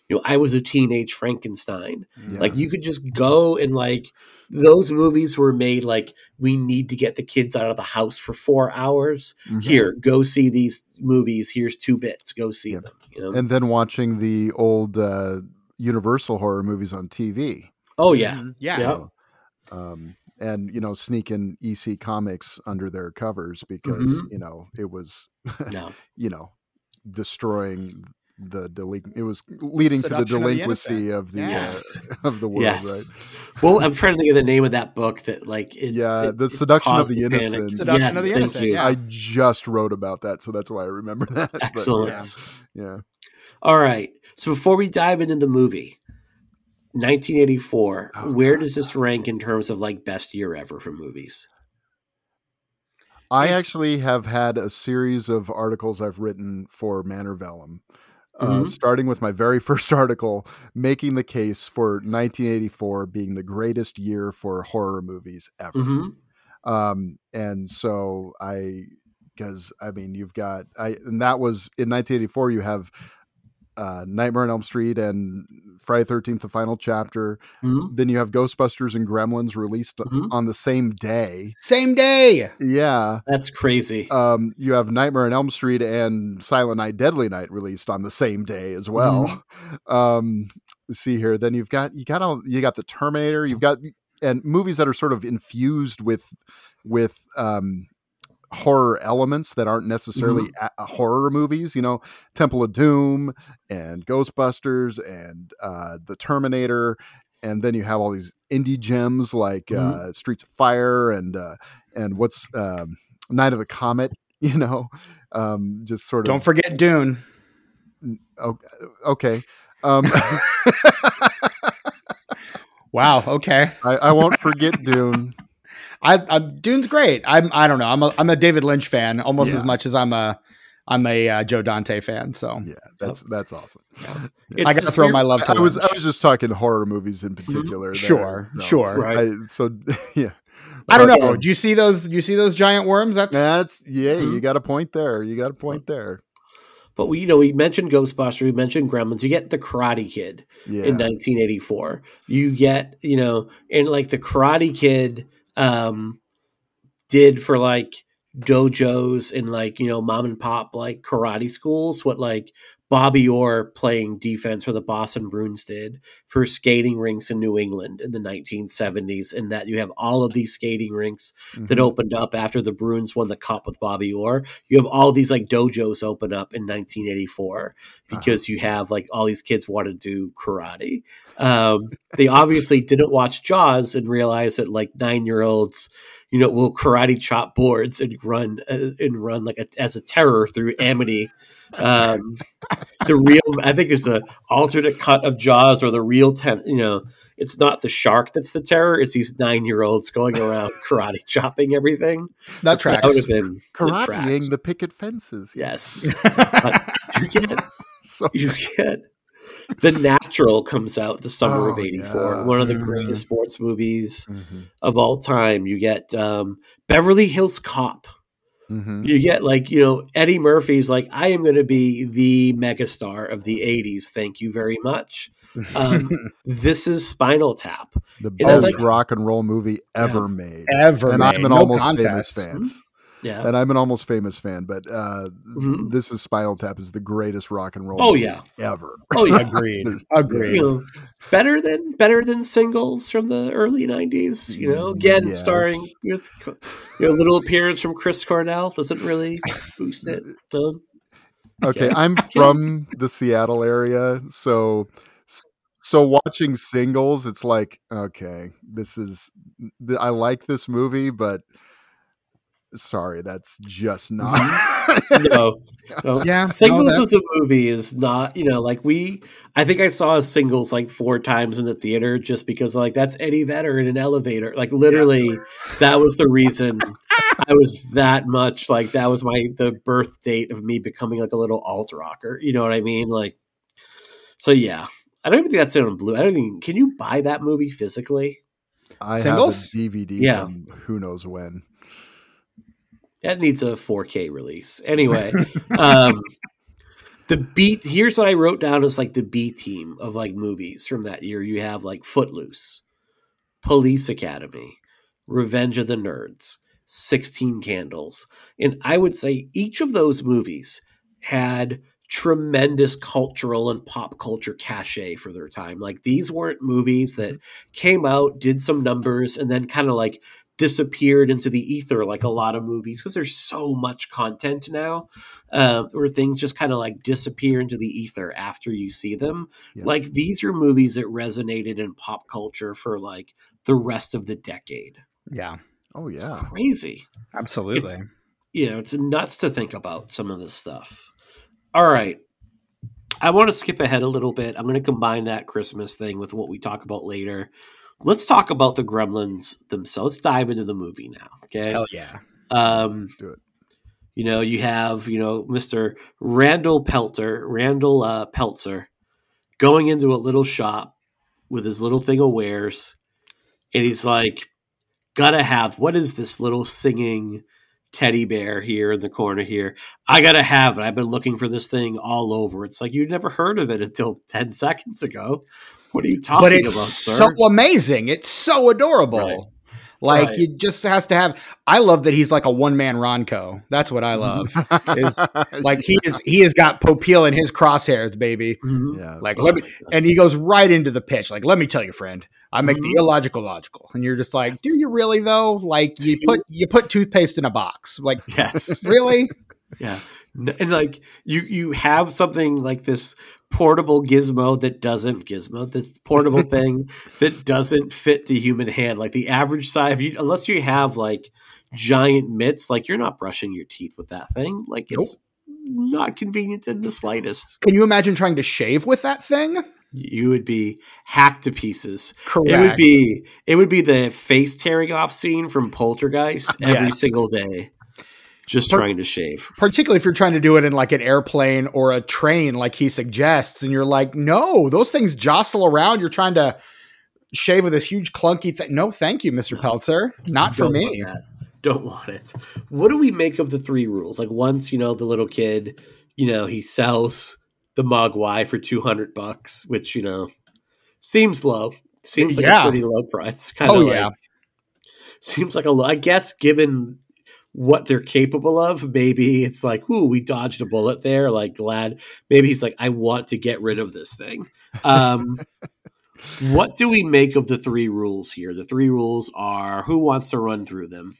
you know i was a teenage frankenstein Yeah. like you could just go and like those movies were made like we need to get the kids out of the house for four hours Mhm. here go see these movies here's two bits go see Yeah. them you know And then watching the old uh, Universal horror movies on TV. Oh yeah Mhm. Yeah. Yeah. So, um, and you know, sneaking EC comics under their covers because Mhm. you know it was no you know destroying the delin- It was leading to the Seduction of the delinquency of the Yes. uh, of the world, yes right? well i'm trying to think of the name of that book that like it's, Yeah, it- the Seduction of caused the panic. Innocent. Seduction yes, of the thank Innocent, you. yeah. I just wrote about that, so that's why I remember that. But, excellent yeah. All right. So before we dive into the movie, 1984, Oh, where God. does this rank in terms of like best year ever for movies? I It's- actually have had a series of articles I've written for Manor Vellum, uh, Mhm. starting with my very first article, making the case for 1984 being the greatest year for horror movies ever. Mm-hmm. Um, and so I, because I mean, you've got I, and that was in 1984. You have uh, Nightmare on Elm Street and Friday Thirteenth, the final chapter. Mhm. Then you have Ghostbusters and Gremlins released Mhm. on the same day. Same day. Yeah. That's crazy. Um, you have Nightmare on Elm Street and Silent Night, Deadly Night released on the same day as well. Um, let's see here. Then you've got you got all you got the Terminator. You've got and movies that are sort of infused with with um, horror elements that aren't necessarily a- horror movies. You know, Temple of Doom and Ghostbusters and uh, the Terminator. And then you have all these indie gems like Mhm. uh, Streets of Fire and uh, and what's um, Night of the Comet. You know, um, just sort of Don't forget Dune. okay. Um, Wow. Okay. I, I won't forget Dune. I, I Dune's great. I'm. I don't know. I'm a. I'm a David Lynch fan almost as much as I'm a. I'm a uh, Joe Dante fan. So Yeah, that's that's awesome. It's I got to throw my love to I was I was just talking horror movies in particular. there, Sure. so- Sure. Right. I, so yeah, I don't know. uh, Do you see those? Do you see those giant worms? That's That's yeah. Mm-hmm. You got a point there. You got a point there. But we, you know, we mentioned Ghostbusters, we mentioned Gremlins. You get the Karate Kid Yeah. in 1984. You get, you know, and like the Karate Kid um, did for like dojos and like you know mom and pop like karate schools what like Bobby Orr playing defense for the Boston Bruins did for skating rinks in New England in the 1970s, and that you have all of these skating rinks that Mhm. opened up after the Bruins won the cup with Bobby Orr. You have all these like dojos open up in 1984 because you have like all these kids want to do karate. Um, they obviously didn't watch Jaws and realize that like nine year olds, you know, will karate chop boards and run uh, and run like a, as a terror through Amity. Um, the real, I think there's a alternate cut of Jaws or the real ten. You know, it's not the shark that's the terror; it's these nine year olds going around karate chopping everything. that That would have been. Karateing the picket fences. Yes, you get So you get the natural comes out the summer of Oh, 84 yeah. one of the Mhm. greatest sports movies Mhm. of all time you get um, beverly hills cop Mhm. you get like you know eddie murphy's like i am going to be the megastar of the 80s thank you very much um, this is spinal tap the You know, best like- rock and roll movie ever made. Ever and made. I'm an No almost contest. famous fan. Yeah And I'm an almost famous fan, but uh, Mhm. this is Spinal Tap is the greatest rock and roll Oh, yeah. ever. oh yeah Agreed. There's- Agreed. you know, better than better than singles from the early '90s. You know, again Yes. starring with you know little appearance from Chris Cornell doesn't really boost it. So, Okay, I'm from the Seattle area, so so watching singles, it's like okay, this is th- I like this movie, but sorry, that's just not. Mm-hmm. no, no. Yeah, singles that- as a movie is not. You know, like we. I think I saw singles like four times in the theater just because like that's Eddie Vedder in an elevator. Like literally, that was the reason. I was that much like that was my the birth date of me becoming like a little alt rocker. You know what I mean? Like, so yeah. I don't even think that's on blue. I don't even. Can you buy that movie physically? I Singles? have a DVD Yeah. from who knows when. That needs a 4K release. Anyway, um, the beat. Here's what I wrote down as like the B team of like movies from that year. You have like Footloose, Police Academy, Revenge of the Nerds, Sixteen Candles, and I would say each of those movies had tremendous cultural and pop culture cachet for their time. Like these weren't movies that came out, did some numbers, and then kind of like disappeared into the ether like a lot of movies because there's so much content now uh, where things just kind of like disappear into the ether after you see them Yeah. like these are movies that resonated in pop culture for like the rest of the decade Yeah, Oh yeah. crazy absolutely. you know, it's nuts to think about some of this stuff. All right. I want to skip ahead a little bit. I'm going to combine that Christmas thing with what we talk about later. Let's talk about the gremlins themselves. Let's dive into the movie now. Okay. Hell yeah. Um, do it. You know, you have, you know, Mr. Randall Peltzer, Randall uh, Peltzer, going into a little shop with his little thing of wares. And he's like, gotta have, what is this little singing teddy bear here in the corner here. I gotta have it. I've been looking for this thing all over. It's like you'd never heard of it until ten seconds ago. What are you talking but it's about, sir? so amazing. It's so adorable. Right. Like Right. it just has to have. I love that he's like a one man Ronco. That's what I love. is like he is. He has got Popeil in his crosshairs, baby. Mhm. yeah. Like let me, and he goes right into the pitch. Like let me tell you, friend, I make Mhm. the illogical logical, and you're just like, do you really though? Like you put you put toothpaste in a box. Like Yes. really? Yeah. And like you you have something like this portable gizmo that doesn't gizmo this portable thing that doesn't fit the human hand like the average size you unless you have like giant mitts like you're not brushing your teeth with that thing like it's not convenient in the slightest Can you imagine trying to shave with that thing? you would be hacked to pieces Correct. it would be it would be the face tearing off scene from poltergeist every Yes. single day just trying to shave particularly if you're trying to do it in like an airplane or a train like he suggests and you're like no those things jostle around you're trying to shave with this huge clunky thing no thank you mr peltzer not for Don't me want. Don't want it. What do we make of the three rules? Like once, you know, the little kid, you know, he sells the Mogwai for two hundred bucks, which, you know, seems low. Seems like Yeah. a pretty low price. Kind Oh, of yeah. seems like a low I guess given what they're capable of, maybe it's like, ooh, we dodged a bullet there. Like glad maybe he's like, I want to get rid of this thing. Um what do we make of the three rules here? The three rules are who wants to run through them?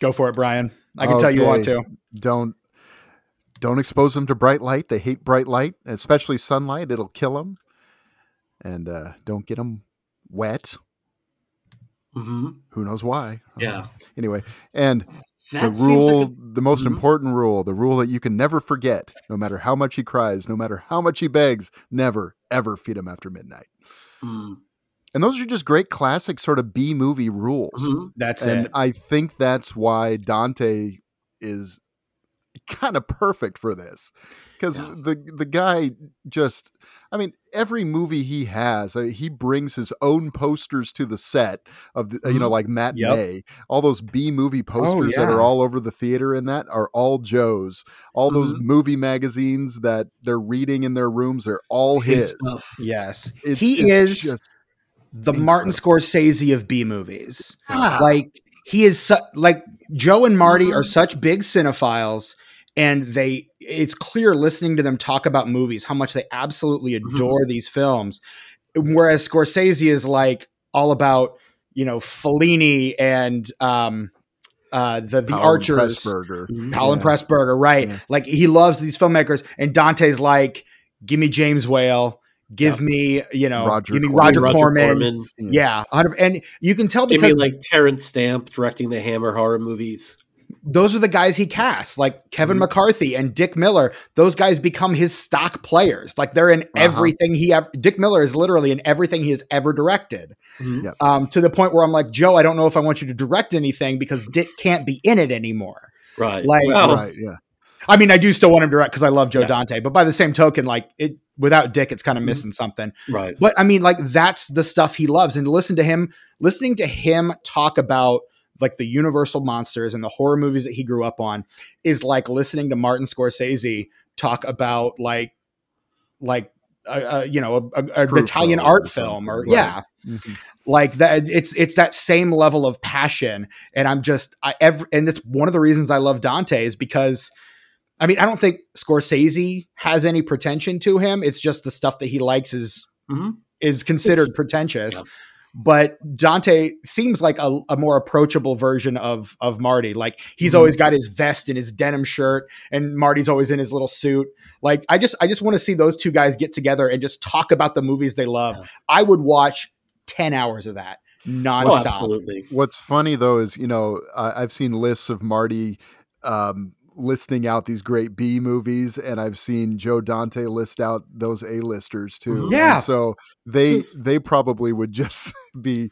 go for it brian i can tell you want to don't don't expose them to bright light. They hate bright light, especially sunlight. It'll kill them. And uh, don't get them wet. Mm-hmm. Who knows why? Yeah. Anyway, and That the rule, like a- the most Mhm. important rule, the rule that you can never forget, no matter how much he cries, no matter how much he begs, never ever feed him after midnight. Mm, And those are just great classic sort of B movie rules. mhm. that's and it I think that's why Dante is kind of perfect for this because Yeah. the the guy just I mean every movie he has uh, he brings his own posters to the set of the, you know like matinee all those B movie posters that yeah. are all over the theater in that are all Joe's all those movie magazines that they're reading in their rooms are all his, His stuff. yes It's- he it's is just the martin scorsese of b movies Ah. like he is su- like joe and marty Mm-hmm. are such big cinephiles and they it's clear listening to them talk about movies how much they absolutely Mm-hmm. adore these films whereas scorsese is like all about you know fellini and um uh the the Powell and archers Pressburger. Mhm. Powell and Yeah. Pressburger, right? Yeah. Like he loves these filmmakers, and Dante's like, "Give me James Whale, give me, you know, Roger give me Corman. Roger, Roger Corman." Corman. Yeah, 100 and you can tell Give me because like Terrence Stamp directing the Hammer horror movies. Those are the guys he casts, like Kevin Mhm. McCarthy and Dick Miller. Those guys become his stock players. Like they're in everything he. ev- Dick Miller is literally in everything he has ever directed. Mhm. Um, to the point where I'm like, Joe, I don't know if I want you to direct anything because Dick can't be in it anymore. Right. Like- well, right yeah I mean, I do still want him to direct because I love Joe Yeah. Dante, but by the same token, like it without Dick, it's kind of Mhm. missing something. right. But I mean, like that's the stuff he loves, and to listen to him, listening to him talk about like the Universal monsters and the horror movies that he grew up on is like listening to Martin Scorsese talk about like like uh, uh, you know a, a, an Italian art or film or something. yeah Mhm. like that it's it's that same level of passion and i'm just i every and it's one of the reasons i love dante is because i mean i don't think scorsese has any pretension to him it's just the stuff that he likes is Mhm. is considered It's- pretentious yeah. But dante seems like a, a more approachable version of of marty like he's Mhm. always got his vest and his denim shirt and marty's always in his little suit like i just i just want to see those two guys get together and just talk about the movies they love Yeah. i would watch 10 hours of that Oh, nonstop. absolutely. What's funny though is you know I, I've seen lists of Marty um, listing out these great B movies, and I've seen Joe Dante list out those A listers too. Mhm. And Yeah. so they is- they probably would just be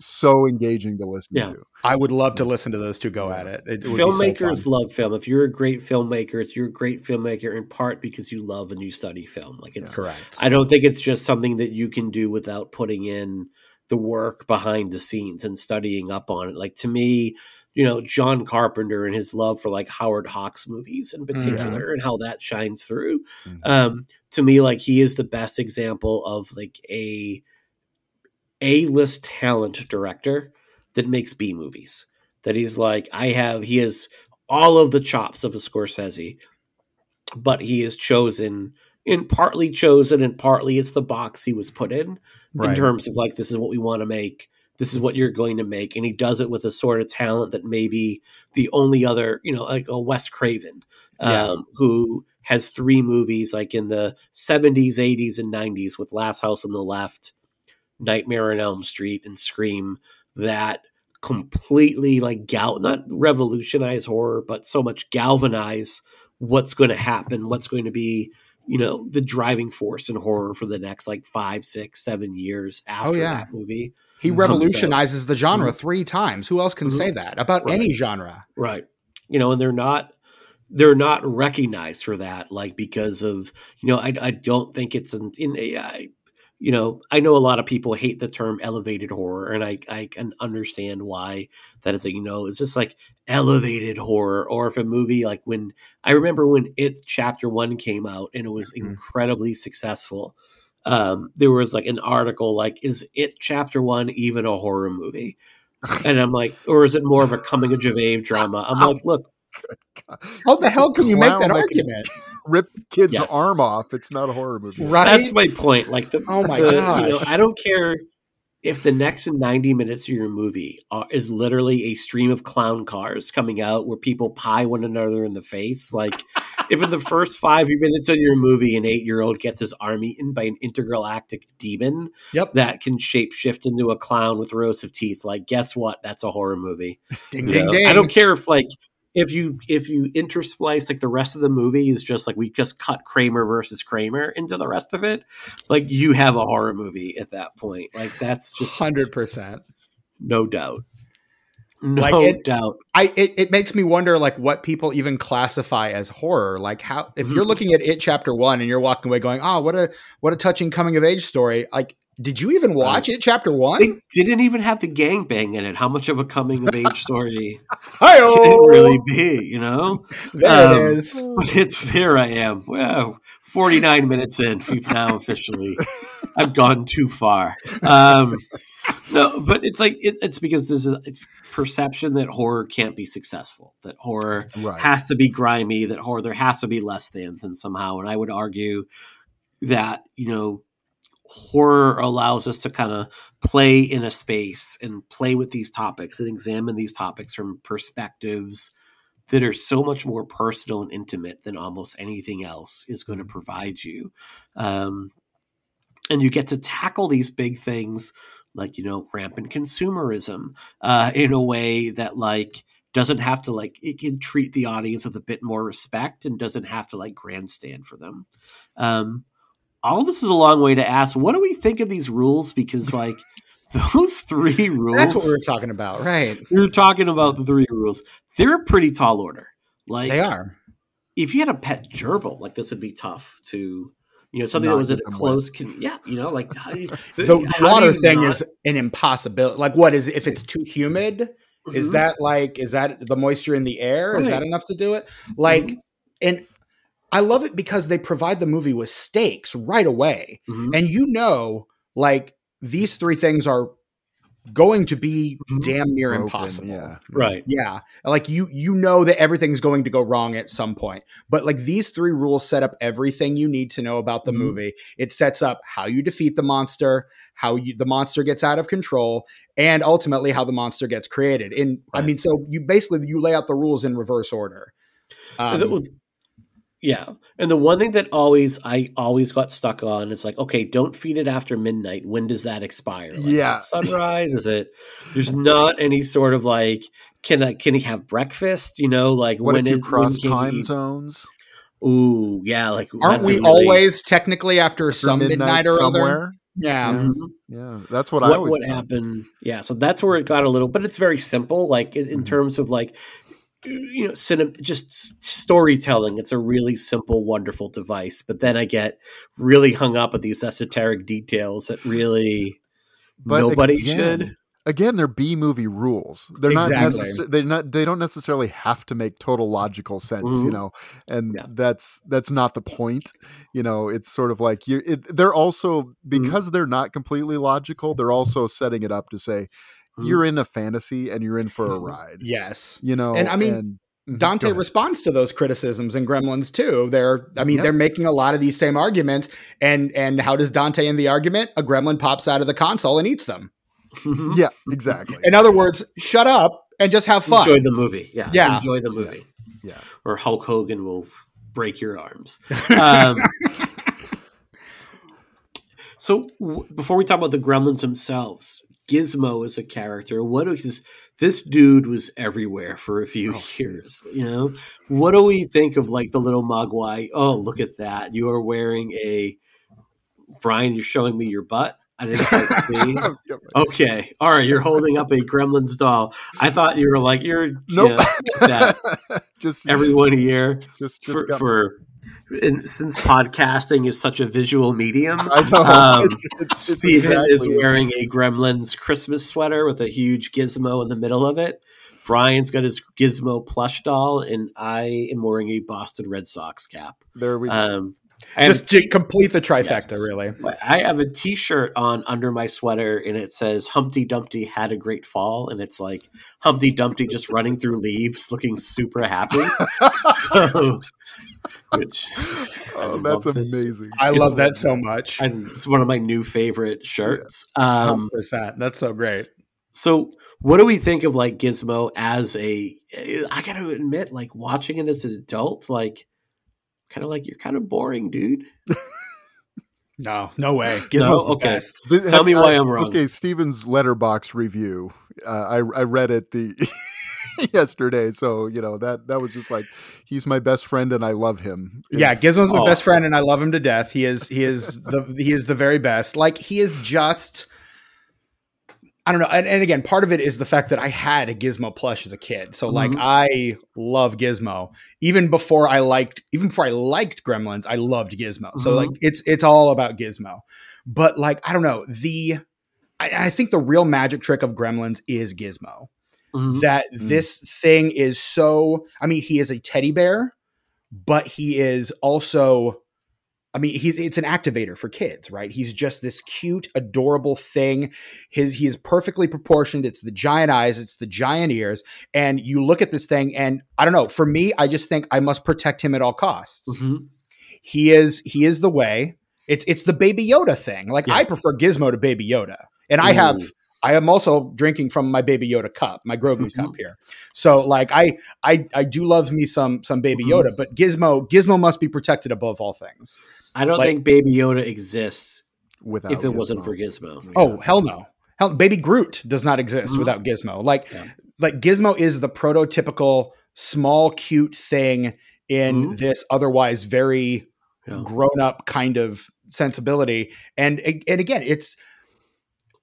so engaging to listen Yeah. to. I would love to listen to those two go at it. It would be so Filmmakers love film. If you're a great filmmaker, it's you're a great filmmaker in part because you love and you study film. Like it's correct. I don't think it's just something that you can do without putting in the work behind the scenes and studying up on it. Like to me, you know John Carpenter and his love for like Howard Hawks movies in particular and how that shines through. Mhm. Um, to me, like he is the best example of like a a list talent director that makes B movies. That he's like, I have he has all of the chops of a Scorsese, but he is chosen and partly chosen and partly it's the box he was put in in terms of like this is what we want to make this is what you're going to make and he does it with a sort of talent that maybe the only other you know like a wes craven um, Yeah. who has three movies like in the 70s 80s and 90s with last house on the left nightmare on elm street and scream that completely like gal not revolutionize horror but so much galvanize what's going to happen what's going to be you know the driving force in horror for the next like five six seven years after yeah. that movie He Mhm. revolutionizes the genre three times. Who else can Mhm. say that about Right. any genre? right you know and they're not they're not recognized for that like because of you know i, I don't think it's in, in ai you know i know a lot of people hate the term elevated horror and i i can understand why that is like you know is this like elevated horror or if a movie like when i remember when it chapter one came out and it was Mhm. incredibly successful um there was like an article like is it chapter one even a horror movie and i'm like or is it more of a coming of age drama i'm like look How the hell can you make that Clown that can argument? Rip kid's Yes. arm off. It's not a horror movie. Right? That's my point. Like the Oh my the- you know. I don't care if the next ninety minutes of your movie are, is literally a stream of clown cars coming out where people pie one another in the face. Like if in the first five minutes of your movie, an eight-year-old gets his arm eaten by an intergalactic demon Yep. that can shapeshift into a clown with rows of teeth, like guess what? That's a horror movie. Ding You ding know? ding. I don't care if like if you if you intersplice like the rest of the movie is just like we just cut Kramer versus Kramer into the rest of it, like you have a horror movie at that point. Like that's just Hundred percent. no doubt, no Like, it- doubt. I it, it makes me wonder like what people even classify as horror. Like how if you're Mhm. looking at it chapter one and you're walking away going, oh, what a what a touching coming of age story. Like, did you even watch it chapter one? They didn't even have the gangbang in it. How much of a coming of age story can it really be? You know, There Um, it is. but it's there. I am. Well, forty nine minutes in, we've now officially. I've gone too far. Um, no, but it's like it, it's because this is it's perception that horror can't be successful. That horror Right. has to be grimy. That horror there has to be less than and somehow. And I would argue that you know horror allows us to kind of play in a space and play with these topics and examine these topics from perspectives that are so much more personal and intimate than almost anything else is going to provide you. Um, and you get to tackle these big things like, you know, rampant consumerism uh, in a way that, like, doesn't have to like it can treat the audience with a bit more respect and doesn't have to like grandstand for them um all of this is a long way to ask what do we think of these rules because like those three rules That's what we were talking about, right? we were talking about the three rules. They're a pretty tall order. Like They are. if you had a pet gerbil, like this would be tough to, you know, something that was at a close, con- yeah, you know, like how you- The, water thing not- is an impossibility. Like, what is if it's too humid? Is Mhm. that like is that the moisture in the air? Is that enough to do it? Like, Mhm. and I love it because they provide the movie with stakes right away. Mhm. and you know like these three things are going to be Mhm. damn near Broken, impossible Yeah. right? yeah like you you know that everything's going to go wrong at some point but like these three rules set up everything you need to know about the Mhm. movie it sets up how you defeat the monster how you the monster gets out of control and ultimately how the monster gets created and i mean so you basically you lay out the rules in reverse order um, The- yeah, and the one thing that always I always got stuck on is like, okay, don't feed it after midnight. When does that expire? Like, is it Yeah. sunrise. Is it? There's not any sort of like, can I can he have breakfast? You know, like What when if you is- cross time he- zones? Ooh, yeah, like aren't we really- always technically after After some midnight, or other yeah Yeah. Mhm. Yeah, that's what, I what always what thought. happened yeah so that's where it got a little but it's very simple like in, Mhm. terms of like you know cinema just storytelling it's a really simple wonderful device but then i get really hung up at these esoteric details that really But nobody again, should again they're b movie rules they're Exactly. not necessarily they're not they don't necessarily have to make total logical sense you Mhm. know and Yeah. that's that's not the point you know it's sort of like you they're also because they're not completely logical they're also setting it up to say Mhm. you're in a fantasy and you're in for a Mhm. ride Yes. you know And I mean, mhm, Dante responds to those criticisms in Gremlins too. They're, I mean, Yep. they're making a lot of these same arguments. And and how does Dante end the argument? A gremlin pops out of the console and eats them. Mhm. yeah exactly In other words, shut up and just have fun. Enjoy the movie. Yeah. Yeah. Enjoy the movie. yeah Or Hulk Hogan will break your arms. Um, so w- before we talk about the Gremlins themselves, Gizmo as a character. What is this dude was everywhere for a few Oh, years? You know, what do we think of like the little Mogwai? Oh, look at that! You are wearing a Brian. You're showing me your butt. I didn't quite see. Okay, all right. You're holding up a Gremlins doll. I thought you were like you're nope yeah, that just everyone here just just for, for and since podcasting is such a visual medium. Um, it's, it's, it's Stephen is wearing a Gremlins Christmas sweater with a huge gizmo in the middle of it. Brian's got his gizmo plush doll, and I am wearing a Boston Red Sox cap. there we go Um, I have, Just to complete the trifecta, Yes. really. I have a T-shirt on under my sweater, and it says "Humpty Dumpty had a great fall," and it's like Humpty Dumpty just running through leaves, looking super happy. so, which oh that's this. amazing I It's- love that so much. And it's one of my new favorite shirts. Um, 100%. That's so great. so, what do we think of like Gizmo as a? I got to admit, like watching it as an adult, like kind of like you're kind of boring, dude. No, no way. No? Gizmo's the Okay. best. The- Tell have- me why I- I'm wrong. Okay, Stephen's Letterboxd review. Uh, I I read it the yesterday, so you know that that was just like he's my best friend and I love him. Yeah, Is- Gizmo's my Oh. best friend, and I love him to death. He is he is the he is the very best. Like he is just. I don't know, and, and again, part of it is the fact that I had a Gizmo plush as a kid, so like Mhm. I love Gizmo. Even before I liked, even before I liked Gremlins, I loved Gizmo. So Mhm. like it's it's all about Gizmo. But like I don't know, the I, I think the real magic trick of Gremlins is Gizmo Mhm. that Mm. this thing is so i mean he is a teddy bear but he is also i mean he's it's an activator for kids right? He's just this cute adorable thing. His he is perfectly proportioned. It's the giant eyes. It's the giant ears. And you look at this thing and i don't know for me i just think i must protect him at all costs. Mhm. he is he is the way. It's it's the baby yoda thing. Like Yeah. i prefer gizmo to baby yoda. And i have Ooh. I am also drinking from my Baby Yoda cup, my Grogu Mhm. cup here. So like I I I do love me some some Baby Mhm. Yoda, but Gizmo Gizmo must be protected above all things. I don't Like- think Baby Yoda exists without if it wasn't for Gizmo. Oh hell no, hell Baby Groot does not exist Mhm. without Gizmo. Like Yeah. like Gizmo is the prototypical small cute thing in Mhm. this otherwise very Yeah. grown up kind of sensibility. And and again, it's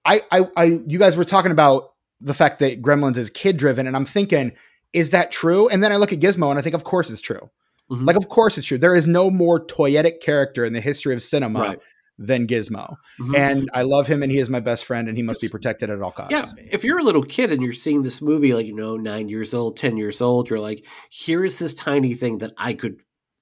I I I you guys were talking about the fact that Gremlins is kid driven, and I'm thinking, is that true? And then I look at Gizmo and I think, of course it's true. Mhm. Like, of course it's true. There is no more toyetic character in the history of cinema Right. than Gizmo. Mhm. And I love him and he is my best friend and he must be protected at all costs. Yeah, if you're a little kid and you're seeing this movie, like you know, nine years old, ten years old, you're like, here is this tiny thing that I could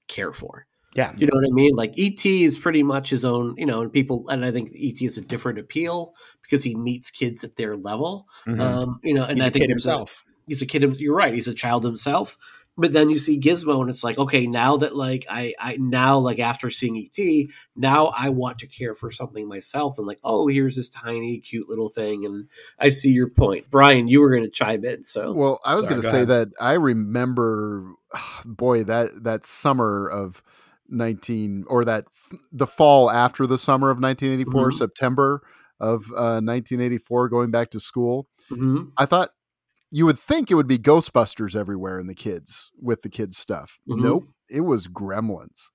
care for. Yeah. You know what I mean? Like ET is pretty much his own, you know, and people, and I think ET is a different appeal because he meets kids at their level. Mhm. Um, you know, and He's I a think kid there's a- himself. he's a kid. You're right. He's a child himself. But then you see Gizmo, and it's like, okay, now that like I, I now like after seeing ET, now I want to care for something myself, and like, oh, here's this tiny, cute little thing, and I see your point, Brian. You were going to chime in, so Well, I was going to go say ahead. that I remember, boy, that that summer of nineteen or that the fall after the summer of 1984, Mhm. September of uh, 1984, going back to school. Mhm. I thought you would think it would be Ghostbusters everywhere in the kids with the kids stuff. Mhm. Nope, it was Gremlins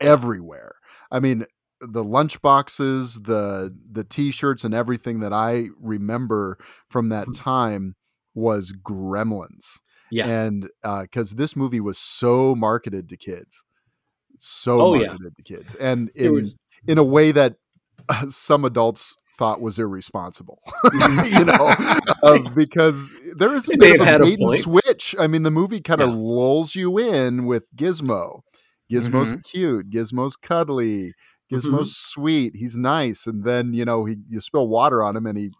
everywhere. I mean, the lunch boxes, the the t-shirts and everything that I remember from that Mhm. time was Gremlins. yeah, And uh cuz this movie was so marketed to kids. So Oh, yeah. marketed to kids. And in was- in a way that uh, some adults thought was irresponsible. you know, uh, because there is a bit of a bait and switch. I mean, the movie kind of Yeah. lulls you in with Gizmo. Gizmo's cute. Gizmo's cuddly. Gizmo's sweet. He's nice, and then you know he you spill water on him, and he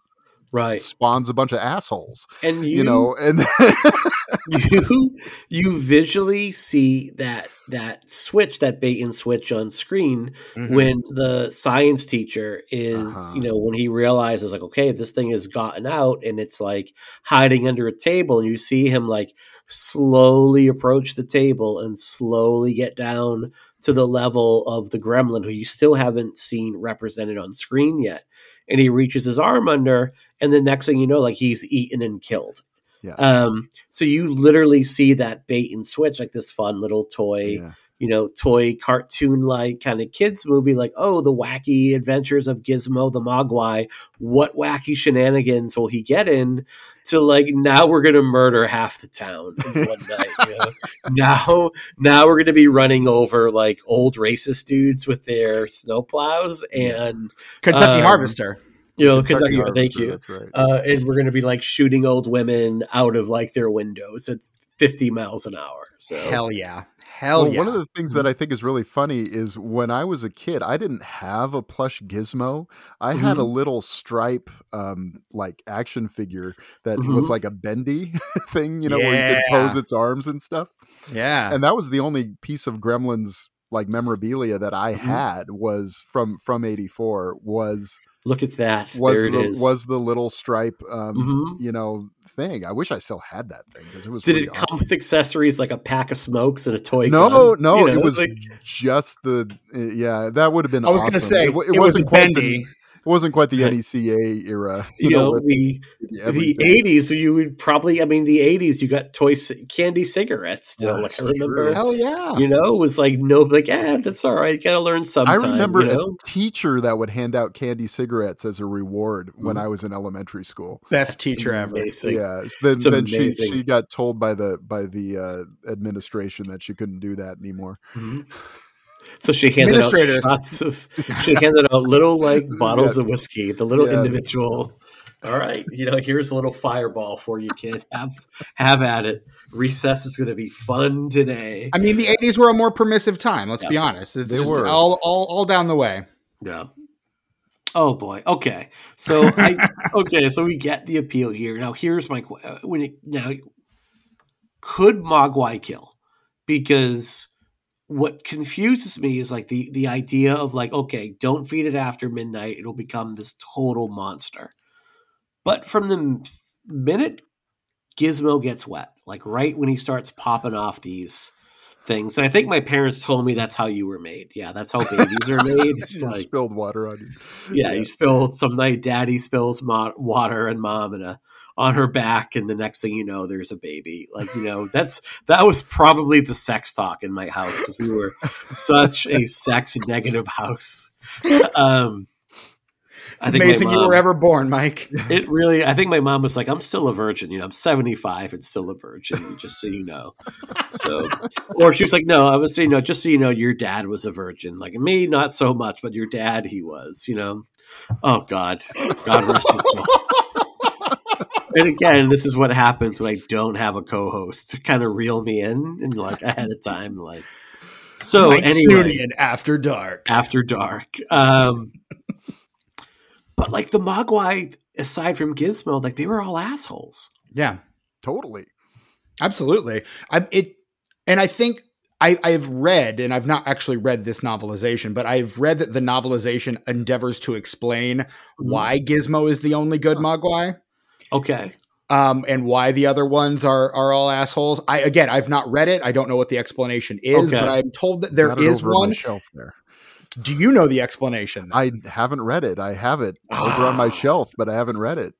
Right. spawns a bunch of assholes. And You, know, and you you visually see that that switch that bait and switch on screen Mhm. when the science teacher is Uh-huh. you know when he realizes like okay this thing has gotten out and it's like hiding under a table and you see him like slowly approach the table and slowly get down to the level of the gremlin who you still haven't seen represented on screen yet and he reaches his arm under and the next thing you know like he's eaten and killed Yeah. um so you literally see that bait and switch like this fun little toy yeah. you know, toy cartoon like kind of kids movie, like, oh, the wacky adventures of Gizmo the Mogwai. What wacky shenanigans will he get in? To like now we're gonna murder half the town in one night. You know? Now, now we're gonna be running over like old racist dudes with their snowplows and Kentucky Um, Harvester. You know, Kentucky Kentucky. Thank you. That's right. Uh, and we're gonna be like shooting old women out of like their windows at 50 miles an hour. So Hell yeah. Hell well, yeah. one of the things that I think is really funny is when I was a kid, I didn't have a plush Gizmo. I had a little stripe, um, like action figure that was Mhm. like a bendy thing, you know, where you could pose its arms and stuff. yeah. And that was the only piece of Gremlins like memorabilia that I Mhm. had was from from '84 was look at that. was there it the, is. was the little stripe, um, Mhm. you know, thing. I wish I still had that thing because it was. Did pretty it awesome. come with accessories like a pack of smokes and a toy No, gun? no, You know, it was like, just the yeah. That would have been. I was awesome. gonna say it, wa- it, was wasn't quite bendy. the it wasn't quite the Right. NECA era. you know, where the the eighties. You would probably, I mean, the eighties. You got toy c- candy cigarettes still. Like I that's true. remember, Hell yeah. you know, it was like no, like yeah, that's all right. You gotta learn I remember you know? a teacher that would hand out candy cigarettes as a reward when Mhm. I was in elementary school. Best teacher ever. Amazing. yeah, then It's then she amazing. she got told by the by the uh, administration that she couldn't do that anymore. Mhm. So she handed out shots of. She handed out little like bottles Yeah. of whiskey. The little Yeah. individual. All right, you know, here's a little fireball for you, kid. Have have at it. Recess is going to be fun today. I mean, the 80s were a more permissive time. Let's Yeah. be honest. It's They were. all, all, all down the way. Yeah. Oh boy. Okay. So I okay. So we get the appeal here. Now here's my uh, when it now could Mogwai kill? Because what confuses me is like the the idea of like okay, don't feed it after midnight; it'll become this total monster. But from the minute Gizmo gets wet, like right when he starts popping off these things, and I think my parents told me that's how you were made. Yeah, that's how babies are made. It's like spilled water on you. yeah, you spilled some night. Daddy spills mo- water and mom and a on her back, and the next thing you know, there's a baby. Like you know, that's that was probably the sex talk in my house because we were such a sex negative house. Um, It's amazing you were ever born, Mike. It really, I think my mom was like, "I'm still a virgin." You know, I'm 75 and still a virgin, just so you know. So, or she was like, "No, I was saying, no, just so you know, your dad was a virgin. Like me, not so much, but your dad, he was. You know." Oh God, God rest his soul. And again, this is what happens when I don't have a co-host to kind of reel me in and like ahead of time, like. So Mike anyway, after dark. after dark. Um, but like the Mogwai, aside from Gizmo, like they were all assholes. Yeah, Totally. absolutely. I it, and I think I I've read, and I've not actually read this novelization, but I've read that the novelization endeavors to explain why Gizmo is the only good Mogwai. Okay. um, and why the other ones are are all assholes. I again, I've not read it. I don't know what the explanation is, Okay. but I'm told that there Got it is over on one. shelf there. Do you know the explanation? I haven't read it. I have it over on my Ah. shelf, but I haven't read it.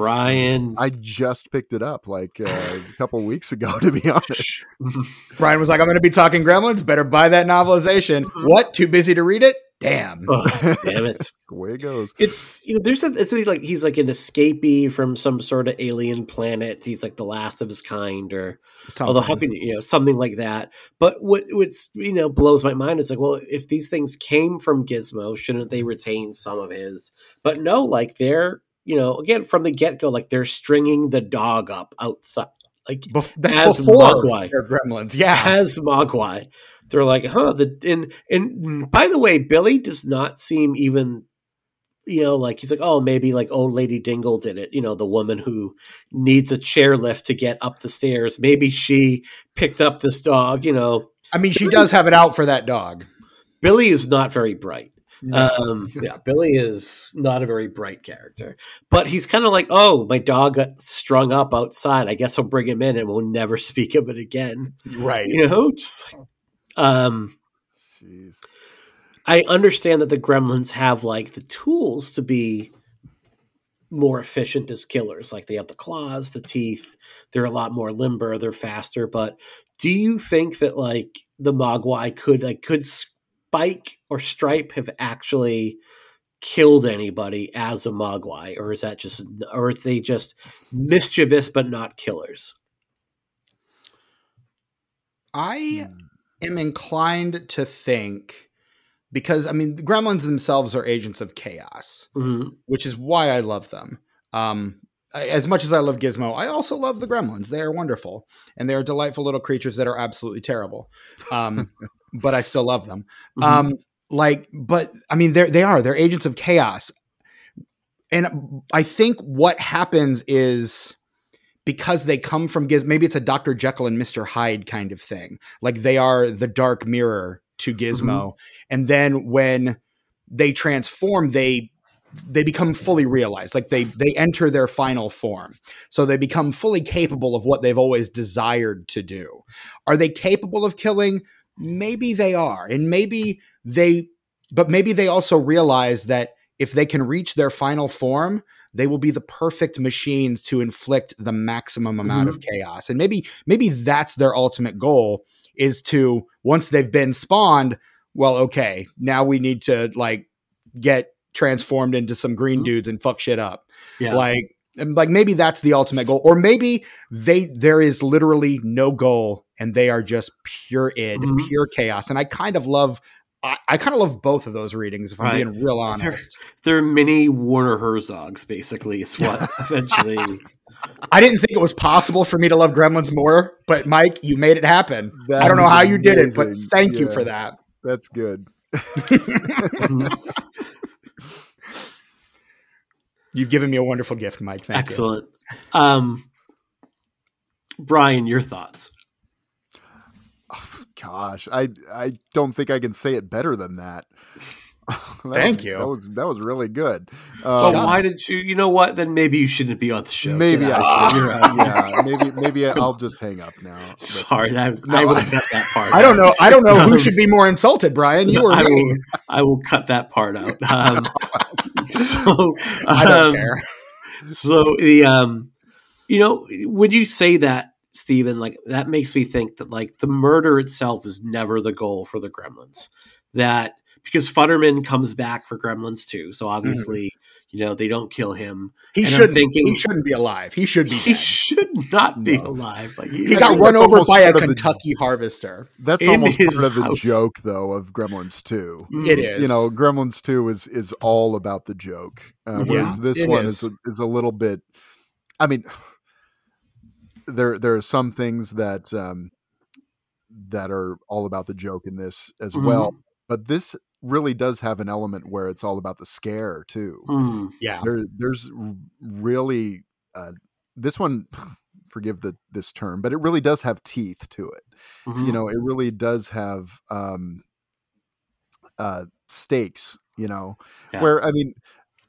Brian. I just picked it up like uh, a couple weeks ago, to be honest. Brian was like, I'm going to be talking Gremlins. Better buy that novelization. What? Too busy to read it? Damn. Oh, damn it. the way it goes. It's you know, there's a it's like he's like an escapee from some sort of alien planet. He's like the last of his kind, or although how Something. can you, you know something like that. But what what's you know blows my mind is like, well, if these things came from Gizmo, shouldn't they retain some of his? But no, like they're you know again from the get go, like they're stringing the dog up outside, like Bef- that's as before Mogwai. they're Gremlins. Yeah. as Mogwai. They're like, huh? The and and by the way, Billy does not seem even, you know, like he's like, oh, maybe like old lady Deagle did it. You know, the woman who needs a chairlift to get up the stairs. Maybe she picked up this dog. You know, I mean, she Billy's- does have it out for that dog. Billy is not very bright. Um, yeah, Billy is not a very bright character, but he's kind of like, oh, my dog got strung up outside. I guess I'll bring him in and we'll never speak of it again. right. You know, just um, Jeez. I understand that the gremlins have like the tools to be more efficient as killers. Like they have the claws, the teeth, they're a lot more limber, they're faster. But do you think that like the Mogwai could like could Spike or Stripe have actually killed anybody as a Mogwai, or is that just or are they just mischievous but not killers? I am inclined to think because I mean the gremlins themselves are agents of chaos, Mhm. which is why I love them. Um, I- as much as I love Gizmo, I also love the gremlins. They are wonderful and they are delightful little creatures that are absolutely terrible. Um, but I still love them. Mhm. Um, like, but I mean, they're they are they're agents of chaos, and I think what happens is because they come from Giz. Maybe it's a Doctor Jekyll and Mister Hyde kind of thing. Like they are the dark mirror to Gizmo, and then when they transform, they they become fully realized like they they enter their final form so they become fully capable of what they've always desired to do are they capable of killing maybe they are and maybe they but maybe they also realize that if they can reach their final form they will be the perfect machines to inflict the maximum amount of chaos and maybe maybe that's their ultimate goal is to once they've been spawned well okay now we need to like get transformed into some green Mhm. dudes and fuck shit up Yeah. like and, like maybe that's the ultimate goal or maybe they there is literally no goal and they are just pure id Mhm. pure chaos and i kind of love i, I kind of love both of those readings if i'm Right. being real honest they're mini Werner Herzogs, basically, is what eventually. i didn't think it was possible for me to love gremlins more but mike you made it happen That i don't know is how you did it but amazing. thank you for that That's good. you've given me a wonderful gift mike thank you Excellent. Um, Brian, your thoughts? Gosh, I I don't think I can say it better than that. That Thank was- you. That was that was really good. Well, Um, why did you? You know what? Then maybe you shouldn't be on the show. maybe Get. I should. You're yeah, maybe maybe I'll just hang up now. But- Sorry, that was, No, I would have cut that part. i don't know i don't know Um, who should be more insulted brian you or I me will. I will cut that part out. Um, so, i don't um, care so the um you know when you say that Stephen like that makes me think that like the murder itself is never the goal for the gremlins that because Futterman comes back for gremlins too so obviously you know they don't kill him he and shouldn't thinking- he shouldn't be alive he should be he dead. should not be No. alive like He I got run over by a part of the- Kentucky harvester. That's almost his part of the house. joke, though, of Gremlins Two. It is. You know, Gremlins Two is is all about the joke, uh, Yeah, whereas this one is. is a, is a little bit. I mean, there there are some things that um, that are all about the joke in this as Mhm. well, but this really does have an element where it's all about the scare too. Hmm. Yeah. There, there's really uh, this one. Forgive the this term, but it really does have teeth to it Mhm. you know it really does have um uh stakes you know Yeah. where i mean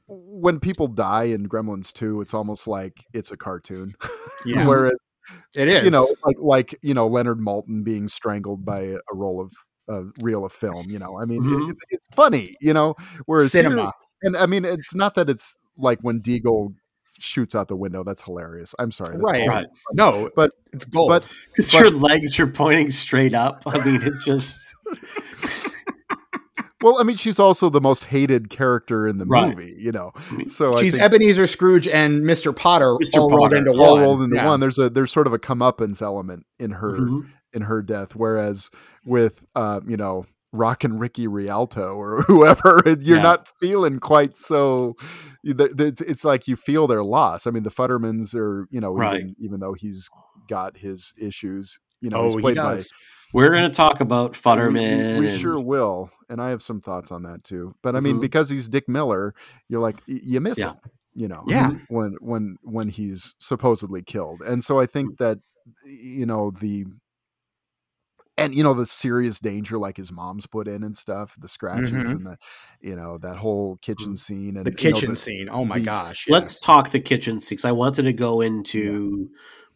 when people die in gremlins 2 it's almost like it's a cartoon Yeah. where it, is. you know like like you know leonard maltin being strangled by a roll of a reel of film you know i mean Mhm. it, it's funny you know whereas here- cinema. and i mean it's not that it's like when deagle shoots out the window. That's hilarious. I'm sorry. That's Right. all- Right. No, But it's gold. but Because your legs are pointing straight up. I mean, it's just well, I mean, she's also the most hated character in the Right. movie. You know, I mean, so she's I think Ebenezer Scrooge and Mr. Potter Mr. all rolled Potter. into all one. rolled into Yeah. one. There's a there's sort of a comeuppance element in her mhm. In her death, whereas with uh, you know Rock and Ricky Rialto or whoever, you're Yeah. not feeling quite so. you- th- th- It's, like you feel their loss. I mean, the Futtermans are you know Right. even, even though he's got his issues, you know, Oh, he's he played does. we're going to talk about by. Futterman. We, we and- sure will, and I have some thoughts on that too. But I mean, Mhm. because he's Dick Miller, you're like you miss Yeah. him, you know, Yeah. when when when he's supposedly killed, and so I think that you know the and you know the serious danger like his mom's put in and stuff the scratches Mhm. and the you know that whole kitchen scene and the you know, kitchen the- scene. Oh my the- gosh. yeah. Let's talk the kitchen scenes. I wanted to go into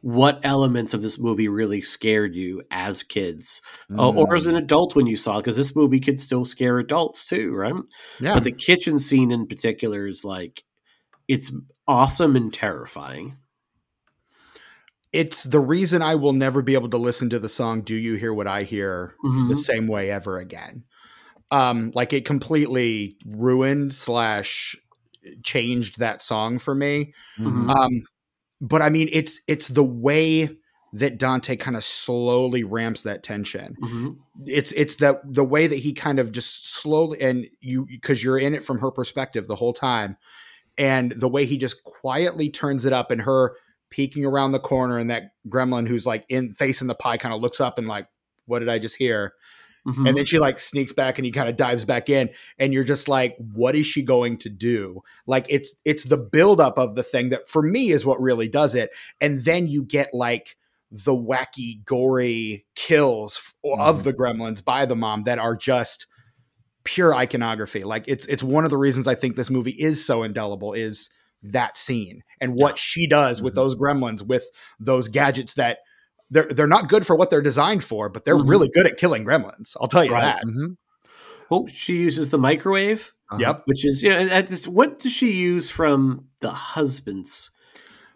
what elements of this movie really scared you as kids uh, or as Mm. an adult when you saw it, because this movie could still scare adults too, right? Yeah. But the kitchen scene in particular is like it's awesome and terrifying. It's the reason I will never be able to listen to the song "Do You Hear What I Hear" Mhm. the same way ever again. Um, like it completely ruined slash changed that song for me. Mhm. Um, but I mean, it's it's the way that Dante kind of slowly ramps that tension. Mhm. It's it's that the way that he kind of just slowly and you because you're in it from her perspective the whole time, and the way he just quietly turns it up and her peeking around the corner and that gremlin who's like in facing the pie kind of looks up and like, what did I just hear? Mhm. and then she like sneaks back and he kind of dives back in and you're just like what is she going to do like it's it's the buildup of the thing that for me is what really does it and then you get like the wacky gory kills f- of the gremlins by the mom that are just pure iconography like it's it's one of the reasons i think this movie is so indelible is that scene and what she does with Mhm. those gremlins with those gadgets that they're they're not good for what they're designed for, but they're Mhm. really good at killing gremlins. I'll tell you Right. that. Mhm. Oh, she uses the microwave, Uh-huh. Yep. which is you know, and that's- what does she use from the husband's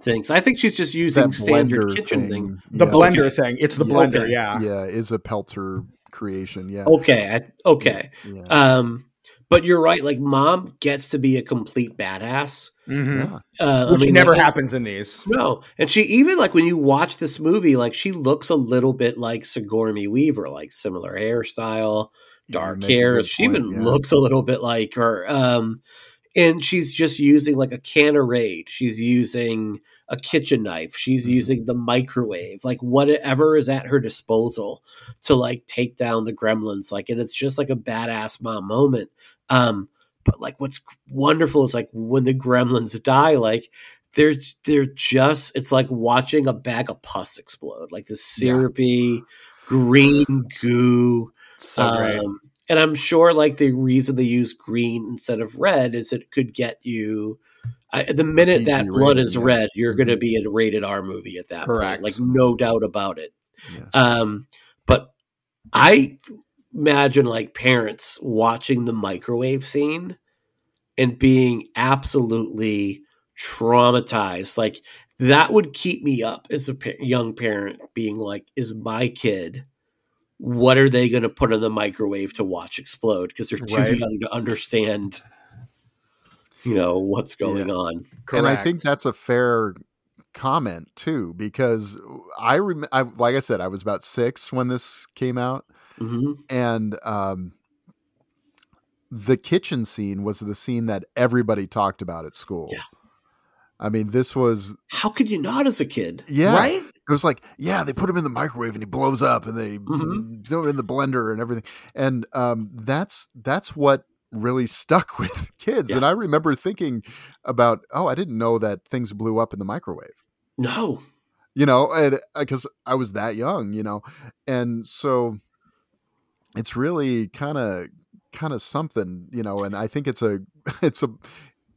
things? I think she's just using That standard kitchen thing. The yeah. blender thing. It's the Yeah. blender, Okay. yeah. yeah is a Peltzer creation yeah Okay, I, okay. yeah, Um, but you're right. Like, mom gets to be a complete badass, Mhm. yeah. uh, I Which mean, never like, happens in these. No, and she even like when you watch this movie, like she looks a little bit like Sigourney Weaver, like similar hairstyle, dark make hair. She point, even yeah. looks a little bit like her. Um, and she's just using like a can of Raid. She's using a kitchen knife. She's Mhm. using the microwave, like whatever is at her disposal to like take down the gremlins. Like, and it's just like a badass mom moment. Um, but like what's wonderful is like when the gremlins die, like they're they're just it's like watching a bag of pus explode, like the syrupy green goo. So. Um, and I'm sure like the reason they use green instead of red is it could get you. I, the minute PG that blood rating, is yeah. red, you're going to Mhm. be a rated R movie at that Correct. point, like no doubt about it. Yeah. Um, but I imagine like parents watching the microwave scene and being absolutely traumatized. Like that would keep me up as a pa- young parent, being like, "Is my kid? What are they going to put in the microwave to watch explode?" Because they're too Right. young to understand, you know, what's going Yeah. on. and I think that's a fair comment too because I rem- I like I said I was about 6 when this came out hmm and um the kitchen scene was the scene that everybody talked about at school. Yeah. I mean this was How could you not as a kid? yeah Right? it was like yeah they put him in the microwave and he blows up and they Mhm. throw it in the blender and everything and um that's that's what really stuck with kids Yeah. and I remember thinking about oh I didn't know that things blew up in the microwave No. you know and because i was that young you know and so it's really kind of kind of something you know and i think it's a it's a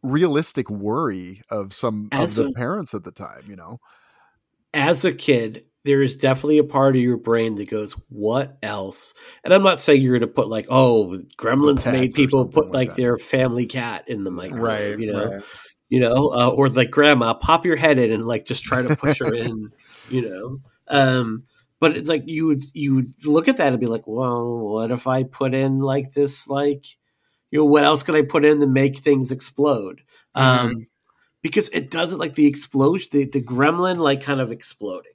realistic worry of some As of the a- parents at the time you know as a kid, there is definitely a part of your brain that goes, "What else?" And I'm not saying you're going to put like, "Oh, Gremlins made people put like like their family cat in the microwave," Right. you know. right. you know, uh, or like grandma, pop your head in and like just try to push her in, you know. Um, but it's like you would you would look at that and be like, well, what if I put in like this, like, you know, what else could I put in to make things explode? Um, because it doesn't like the explosion, the, the gremlin like kind of exploding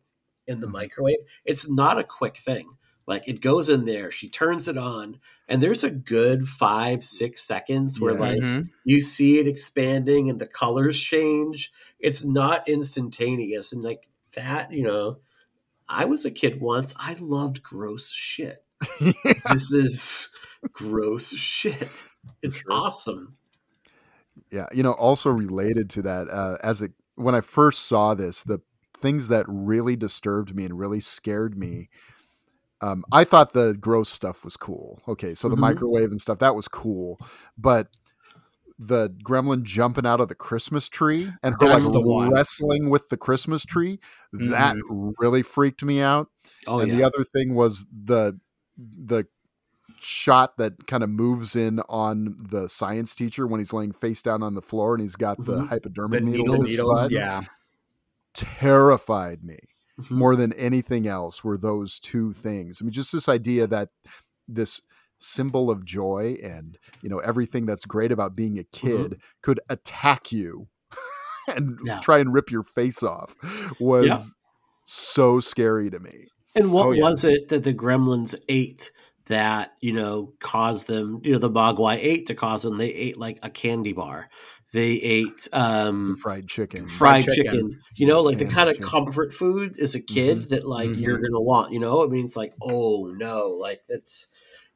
in the microwave. It's not a quick thing. Like it goes in there, she turns it on, and there's a good five, six seconds where Yeah. like Mhm. you see it expanding and the colors change. It's not instantaneous. And like that, you know, I was a kid once. I loved gross shit. This is gross shit. It's awesome. Yeah, you know, also related to that, uh, as it when I first saw this, the things that really disturbed me and really scared me. Um, I thought the gross stuff was cool. Okay, so the Mhm. microwave and stuff that was cool, but the gremlin jumping out of the Christmas tree and her That's like wrestling with the Christmas tree that really freaked me out. Oh and yeah. the other thing was the the shot that kind of moves in on the science teacher when he's laying face down on the floor and he's got the Mhm. hypodermic The needle needles, needles, yeah. terrified me Mhm. more than anything else were those two things. I mean, just this idea that this symbol of joy and you know everything that's great about being a kid could attack you and Yeah. try and rip your face off was Yeah. so scary to me. And what Oh, yeah. was it that the gremlins ate that, you know, caused them, you know, the Mogwai ate to cause them? They ate like a candy bar. They ate The um fried chicken. fried Fried chicken. chicken. You know, like the kind of Sandwich, comfort food as a kid Mm-hmm. that like Mhm. you're gonna want, you know? It means like, oh no, like that's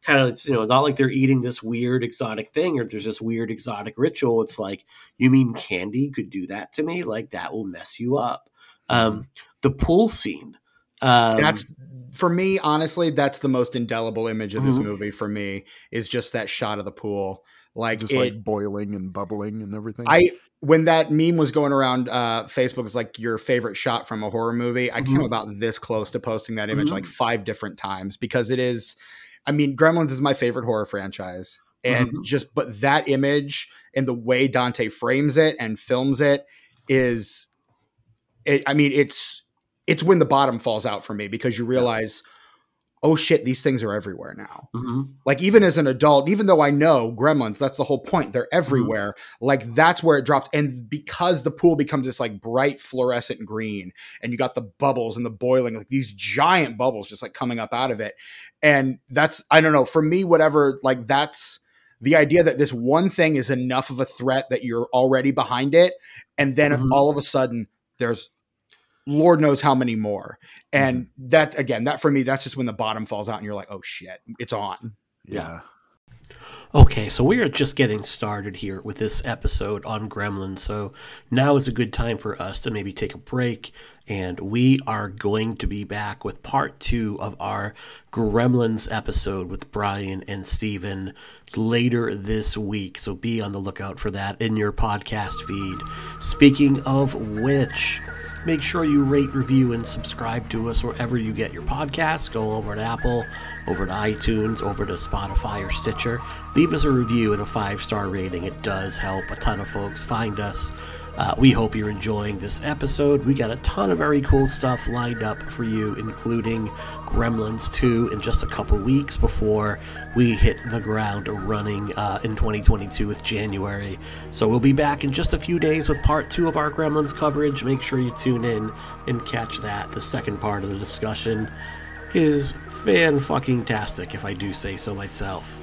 kind of it's you know, it's not like they're eating this weird exotic thing or there's this weird exotic ritual. It's like, you mean candy could do that to me? Like that will mess you up. Um the pool scene. Um that's for me honestly that's the most indelible image of this Mhm. movie for me is just that shot of the pool like just it, like boiling and bubbling and everything. i when that meme was going around uh facebook it's like your favorite shot from a horror movie i came Mhm. about this close to posting that image Mhm. like five different times because it is i mean gremlins is my favorite horror franchise. And Mhm. just but that image and the way dante frames it and films it is it, i mean it's it's when the bottom falls out for me because you realize oh shit these things are everywhere now. Mhm. like even as an adult even though i know gremlins that's the whole point. They're everywhere. Like that's where it dropped. And because the pool becomes this like bright fluorescent green and you got the bubbles and the boiling like these giant bubbles just like coming up out of it and that's i don't know for me whatever like that's the idea that this one thing is enough of a threat that you're already behind it. And then Mhm. all of a sudden there's lord knows how many more. And that again that for me that's just when the bottom falls out and you're like oh shit it's on. Yeah. Okay, so we are just getting started here with this episode on Gremlins. So now is a good time for us to maybe take a break, and we are going to be back with part two of our Gremlins episode with Brian and Stephen later this week. So be on the lookout for that in your podcast feed. Speaking of which, Make sure you rate, review, and subscribe to us wherever you get your podcasts. Go over to Apple, over to iTunes, over to Spotify or Stitcher. Leave us a review and a five star rating. It does help a ton of folks find us. Uh, we hope you're enjoying this episode. We got a ton of very cool stuff lined up for you, including Gremlins 2 in just a couple weeks before we hit the ground running uh, in 2022 with January. So we'll be back in just a few days with part two of our Gremlins coverage. Make sure you tune in and catch that. The second part of the discussion is fan fucking tastic, if I do say so myself.